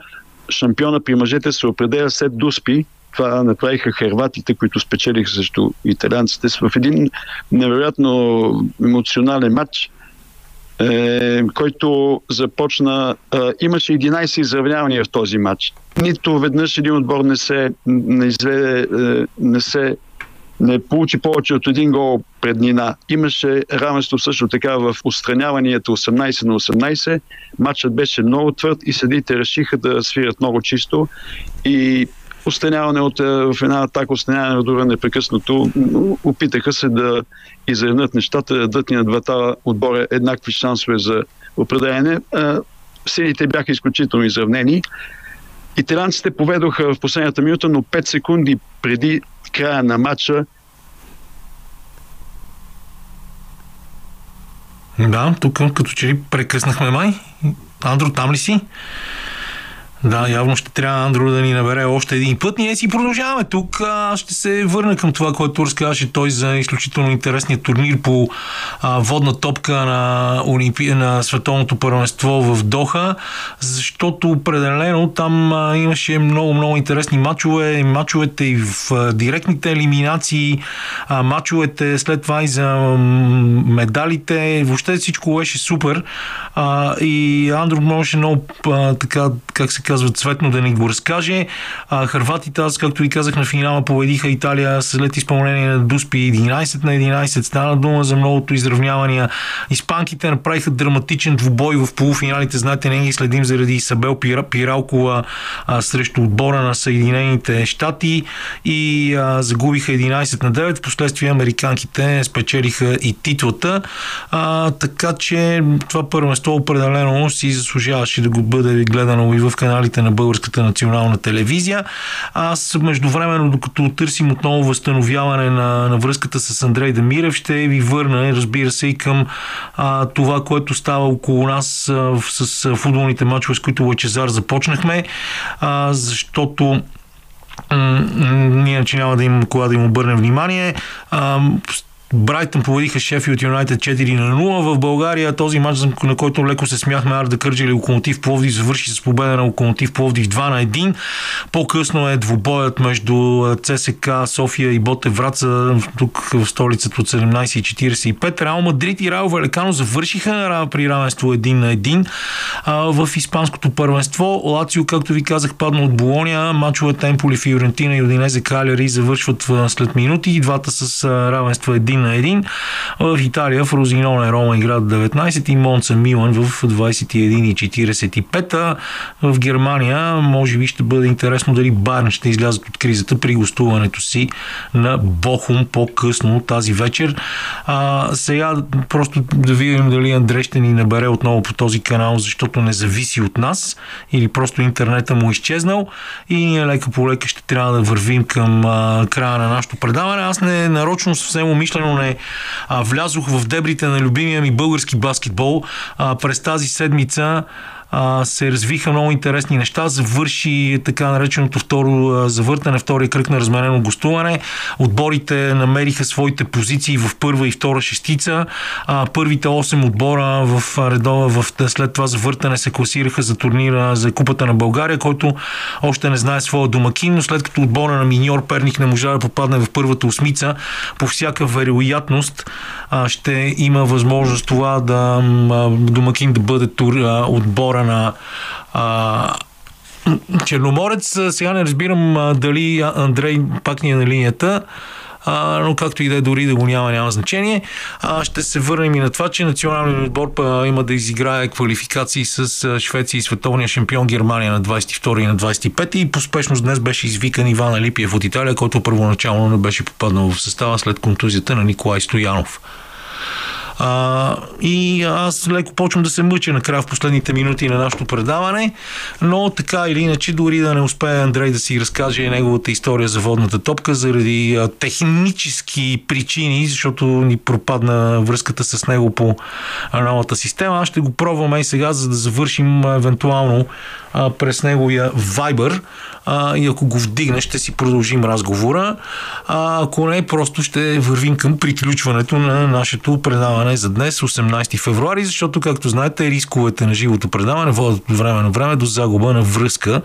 шампиона при мъжете се определя след Дуспи. Това направиха херватите, които спечелиха срещу италианците в един невероятно емоционален матч, е, който започна. Е, имаше 11 изравнявания в този матч. Нито веднъж един отбор не се не, изведе, е, не се не получи повече от един гол преднина. Имаше равенство също така в отстраняванията 18 на 18. Матчът беше много твърд и съдите решиха да свират много чисто и отстраняване от, в една атака, отстраняване от друга непрекъснато. Опитаха се да изравнят нещата, да дадат ни на двата отбора еднакви шансове за определене. Силите бяха изключително изравнени. Италианците поведоха в последната минута, но 5 секунди преди края на матча Да, тук като че ли прекъснахме май. Андро, там ли си? Да, явно ще трябва Андро да ни набере още един път. Ние си продължаваме тук. Аз ще се върна към това, което разказваше той за изключително интересния турнир по а, водна топка на, Олимпи... на световното първенство в Доха, защото определено там а, имаше много, много интересни матчове. Матчовете и в а, директните елиминации, а, матчовете след това и за медалите. Въобще всичко беше супер. А, и Андро можеше много а, така, как се казва, цветно да ни го разкаже. А, Харватите, аз както ви казах на финала, победиха Италия след изпълнение на Дуспи 11 на 11. Стана дума за многото изравнявания. Испанките направиха драматичен двубой в полуфиналите. Знаете, не ги следим заради Исабел Пиралкова а, срещу отбора на Съединените щати и а, загубиха 11 на 9. Впоследствие американките спечелиха и титлата. А, така че това първенство определено си заслужаваше да го бъде гледано и в каналите на Българската национална телевизия. Аз междувременно, докато търсим отново възстановяване на, на връзката с Андрей Демирев, ще ви върна, разбира се, и към а, това, което става около нас а, с футболните матчове, с които Лачезар започнахме, а, защото ние че няма да имам кога да им обърнем внимание. А, Брайтън победиха Шефилд Юнайтед 4 на 0. В България този матч, на който леко се смяхме Арда Кърджали Локомотив Пловдив, завърши с победа на Локомотив Пловдив 2 на 1. По-късно е двубоят между ЦСК София и Боте Враца тук в столицата от 17.45. Реал Мадрид и Рао Валекано завършиха при равенство 1 на 1 в испанското първенство. Лацио, както ви казах, падна от Болония. Мачовете Емполи, Фиорентина и Одинезе Калери завършват след минути. Двата с равенство 1 на 1. В Италия в Розиноне Рома играят 19 и Монца Милан в 21.45. В Германия може би ще бъде интересно дали Барн ще излязат от кризата при гостуването си на Бохум по-късно тази вечер. А, сега просто да видим дали Андрей ще ни набере отново по този канал, защото не зависи от нас или просто интернета му е изчезнал и ние лека по лека ще трябва да вървим към а, края на нашето предаване. Аз не нарочно съвсем умишлено не а, влязох в дебрите на любимия ми български баскетбол. През тази седмица а, се развиха много интересни неща. Завърши така нареченото второ завъртане, втория кръг на разменено гостуване. Отборите намериха своите позиции в първа и втора шестица. А, първите 8 отбора в редова, в, след това завъртане се класираха за турнира за Купата на България, който още не знае своя домакин, но след като отбора на Миньор Перник не можа да попадне в първата осмица, по всяка вероятност а, ще има възможност това да домакин да бъде тур, а, отбора на а, Черноморец. Сега не разбирам дали Андрей пак ни е на линията. А, но както и да е, дори да го няма, няма значение. А, ще се върнем и на това, че националният отбор па, има да изиграе квалификации с Швеция и световния шампион Германия на 22 и на 25 и по спешност днес беше извикан Иван Алипиев от Италия, който първоначално не беше попаднал в състава след контузията на Николай Стоянов. А, и аз леко почвам да се мъча накрая в последните минути на нашето предаване, но така или иначе, дори да не успее Андрей да си разкаже неговата история за водната топка заради технически причини, защото ни пропадна връзката с него по новата система. Аз ще го пробваме и сега, за да завършим евентуално а, през неговия Viber а, и ако го вдигне, ще си продължим разговора. А, ако не, просто ще вървим към приключването на нашето предаване за днес, 18 февруари, защото, както знаете, рисковете на живото предаване водят от време на време до загуба на връзка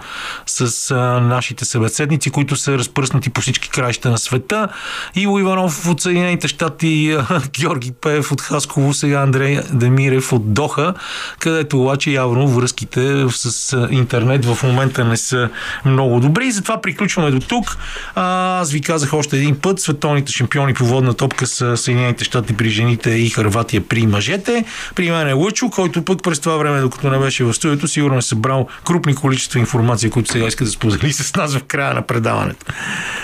с а, нашите събеседници, които са разпръснати по всички краища на света. Иво Иванов от Съединените щати, Георги Пев от Хасково, сега Андрей Демирев от Доха, където обаче явно връзките с интернет в момента не са много добри. Затова приключваме до тук. Аз ви казах още един път, световните шампиони по водна топка са Съединените щати при жените и Харватия при мъжете. При мен е Лъчо, който пък през това време, докато не беше в студиото, сигурно е събрал крупни количества информация, които сега иска да сподели с нас в края на предаването.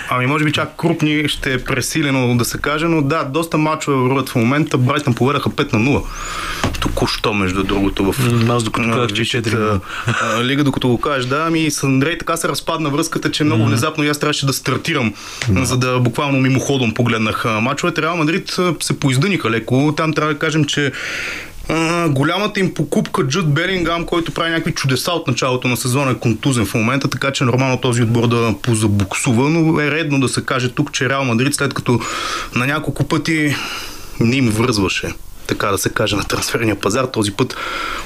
Ами, може би чак крупни ще е пресилено да се каже, но да, доста мачове върват в момента. Брайтън поведаха 5 на 0. Току-що, между другото, в Аз докато казах, че 4 лига, докато го кажеш. Да, ами с Андрей така се разпадна връзката, че много внезапно и аз трябваше да стартирам, за да буквално мимоходом погледнах мачовете. Реал Мадрид се поиздъниха леко. Там трябва да кажем, че голямата им покупка Джуд Белингам, който прави някакви чудеса от началото на сезона е контузен в момента, така че нормално този отбор да позабуксува, но е редно да се каже тук, че Реал Мадрид след като на няколко пъти не им връзваше така да се каже, на трансферния пазар. Този път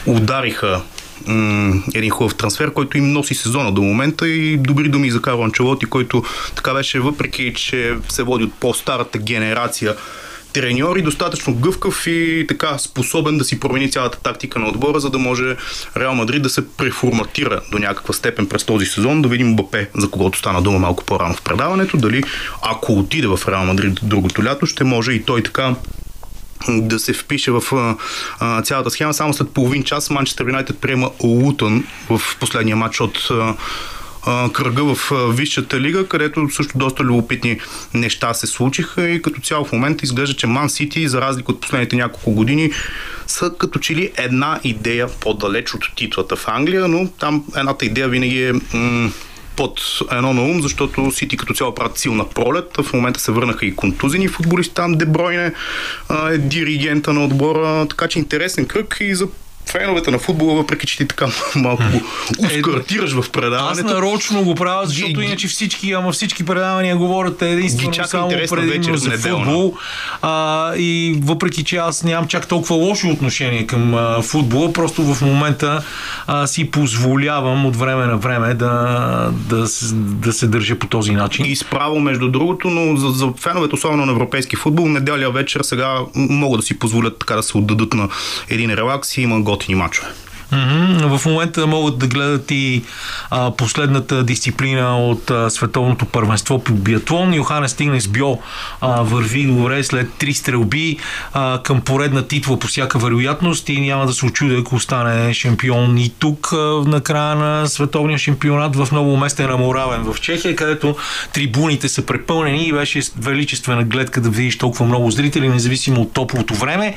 удариха м- един хубав трансфер, който им носи сезона до момента и добри думи за Карло Анчелоти, който така беше, въпреки че се води от по-старата генерация треньор и достатъчно гъвкав и така способен да си промени цялата тактика на отбора, за да може Реал Мадрид да се преформатира до някаква степен през този сезон. Да видим Бапе, за когото стана дума малко по-рано в предаването, дали ако отиде в Реал Мадрид другото лято, ще може и той така да се впише в а, цялата схема. Само след половин час Манчестър Юнайтед приема Лутън в последния матч от а, а, кръга в Висшата лига, където също доста любопитни неща се случиха и като цяло в момента изглежда, че Ман Сити, за разлика от последните няколко години, са като че ли една идея по-далеч от титлата в Англия, но там едната идея винаги е м- под едно на ум, защото Сити като цяло правят силна пролет. В момента се върнаха и контузени футболисти там, Дебройне е диригента на отбора, така че интересен кръг и за феновете на футбола, въпреки че ти така малко ускартираш в предаването. Аз нарочно го правя, защото ги, иначе всички, ама всички предавания говорят единствено ги само предимно за футбол. А, и въпреки, че аз нямам чак толкова лошо отношение към а, футбола, просто в момента а, си позволявам от време на време да, да, да се държа по този начин. И справо, между другото, но за, за феновете, особено на европейски футбол, неделя вечер сега могат да си позволят така да се отдадат на един релакс и има готини мачове. В момента могат да гледат и а, последната дисциплина от а, световното първенство по биатлон. Йоханес Стигнес Био а, върви добре след три стрелби а, към поредна титла по всяка вероятност и няма да се очуди, ако стане шампион и тук а, на края на световния шампионат в много местен на Моравен в Чехия, където трибуните са препълнени и беше величествена гледка да видиш толкова много зрители, независимо от топлото време.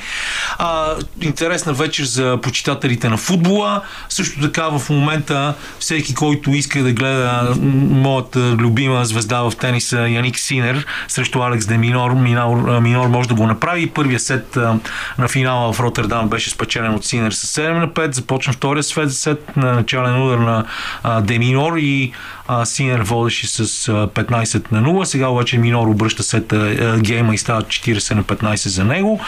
А, интересна вечер за почитателите на футбола. Също така в момента всеки, който иска да гледа моята любима звезда в тениса Яник Синер срещу Алекс Деминор, Минор, Минор може да го направи. Първият сет на финала в Роттердам беше спечелен от Синер с 7 на 5. Започна втория свет сет на начален удар на Деминор и Синер водеше с 15 на 0. Сега обаче Минор обръща сета гейма и става 40 на 15 за него.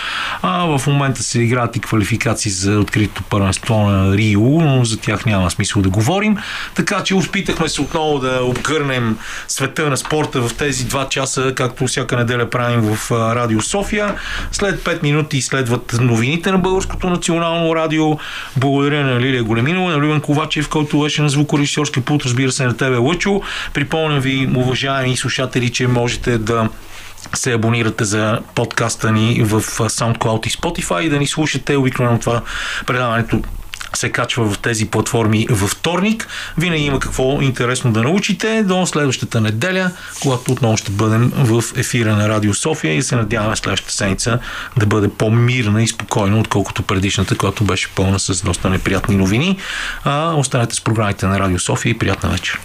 А, в момента се играят и квалификации за открито първенство на Рио, но за тях няма смисъл да говорим. Така че успитахме се отново да обгърнем света на спорта в тези два часа, както всяка неделя правим в Радио София. След 5 минути следват новините на Българското национално радио. Благодаря на Лилия Големинова, на Любен Ковачев, който беше на звукорежисьорски пулт, разбира се на тебе Лъчо. Припомням ви, уважаеми слушатели, че можете да се абонирате за подкаста ни в SoundCloud и Spotify и да ни слушате. Обикновено това предаването се качва в тези платформи във вторник. Винаги има какво интересно да научите до следващата неделя, когато отново ще бъдем в ефира на Радио София и се надяваме следващата седмица да бъде по-мирна и спокойна, отколкото предишната, която беше пълна с доста неприятни новини. А, останете с програмите на Радио София и приятна вечер.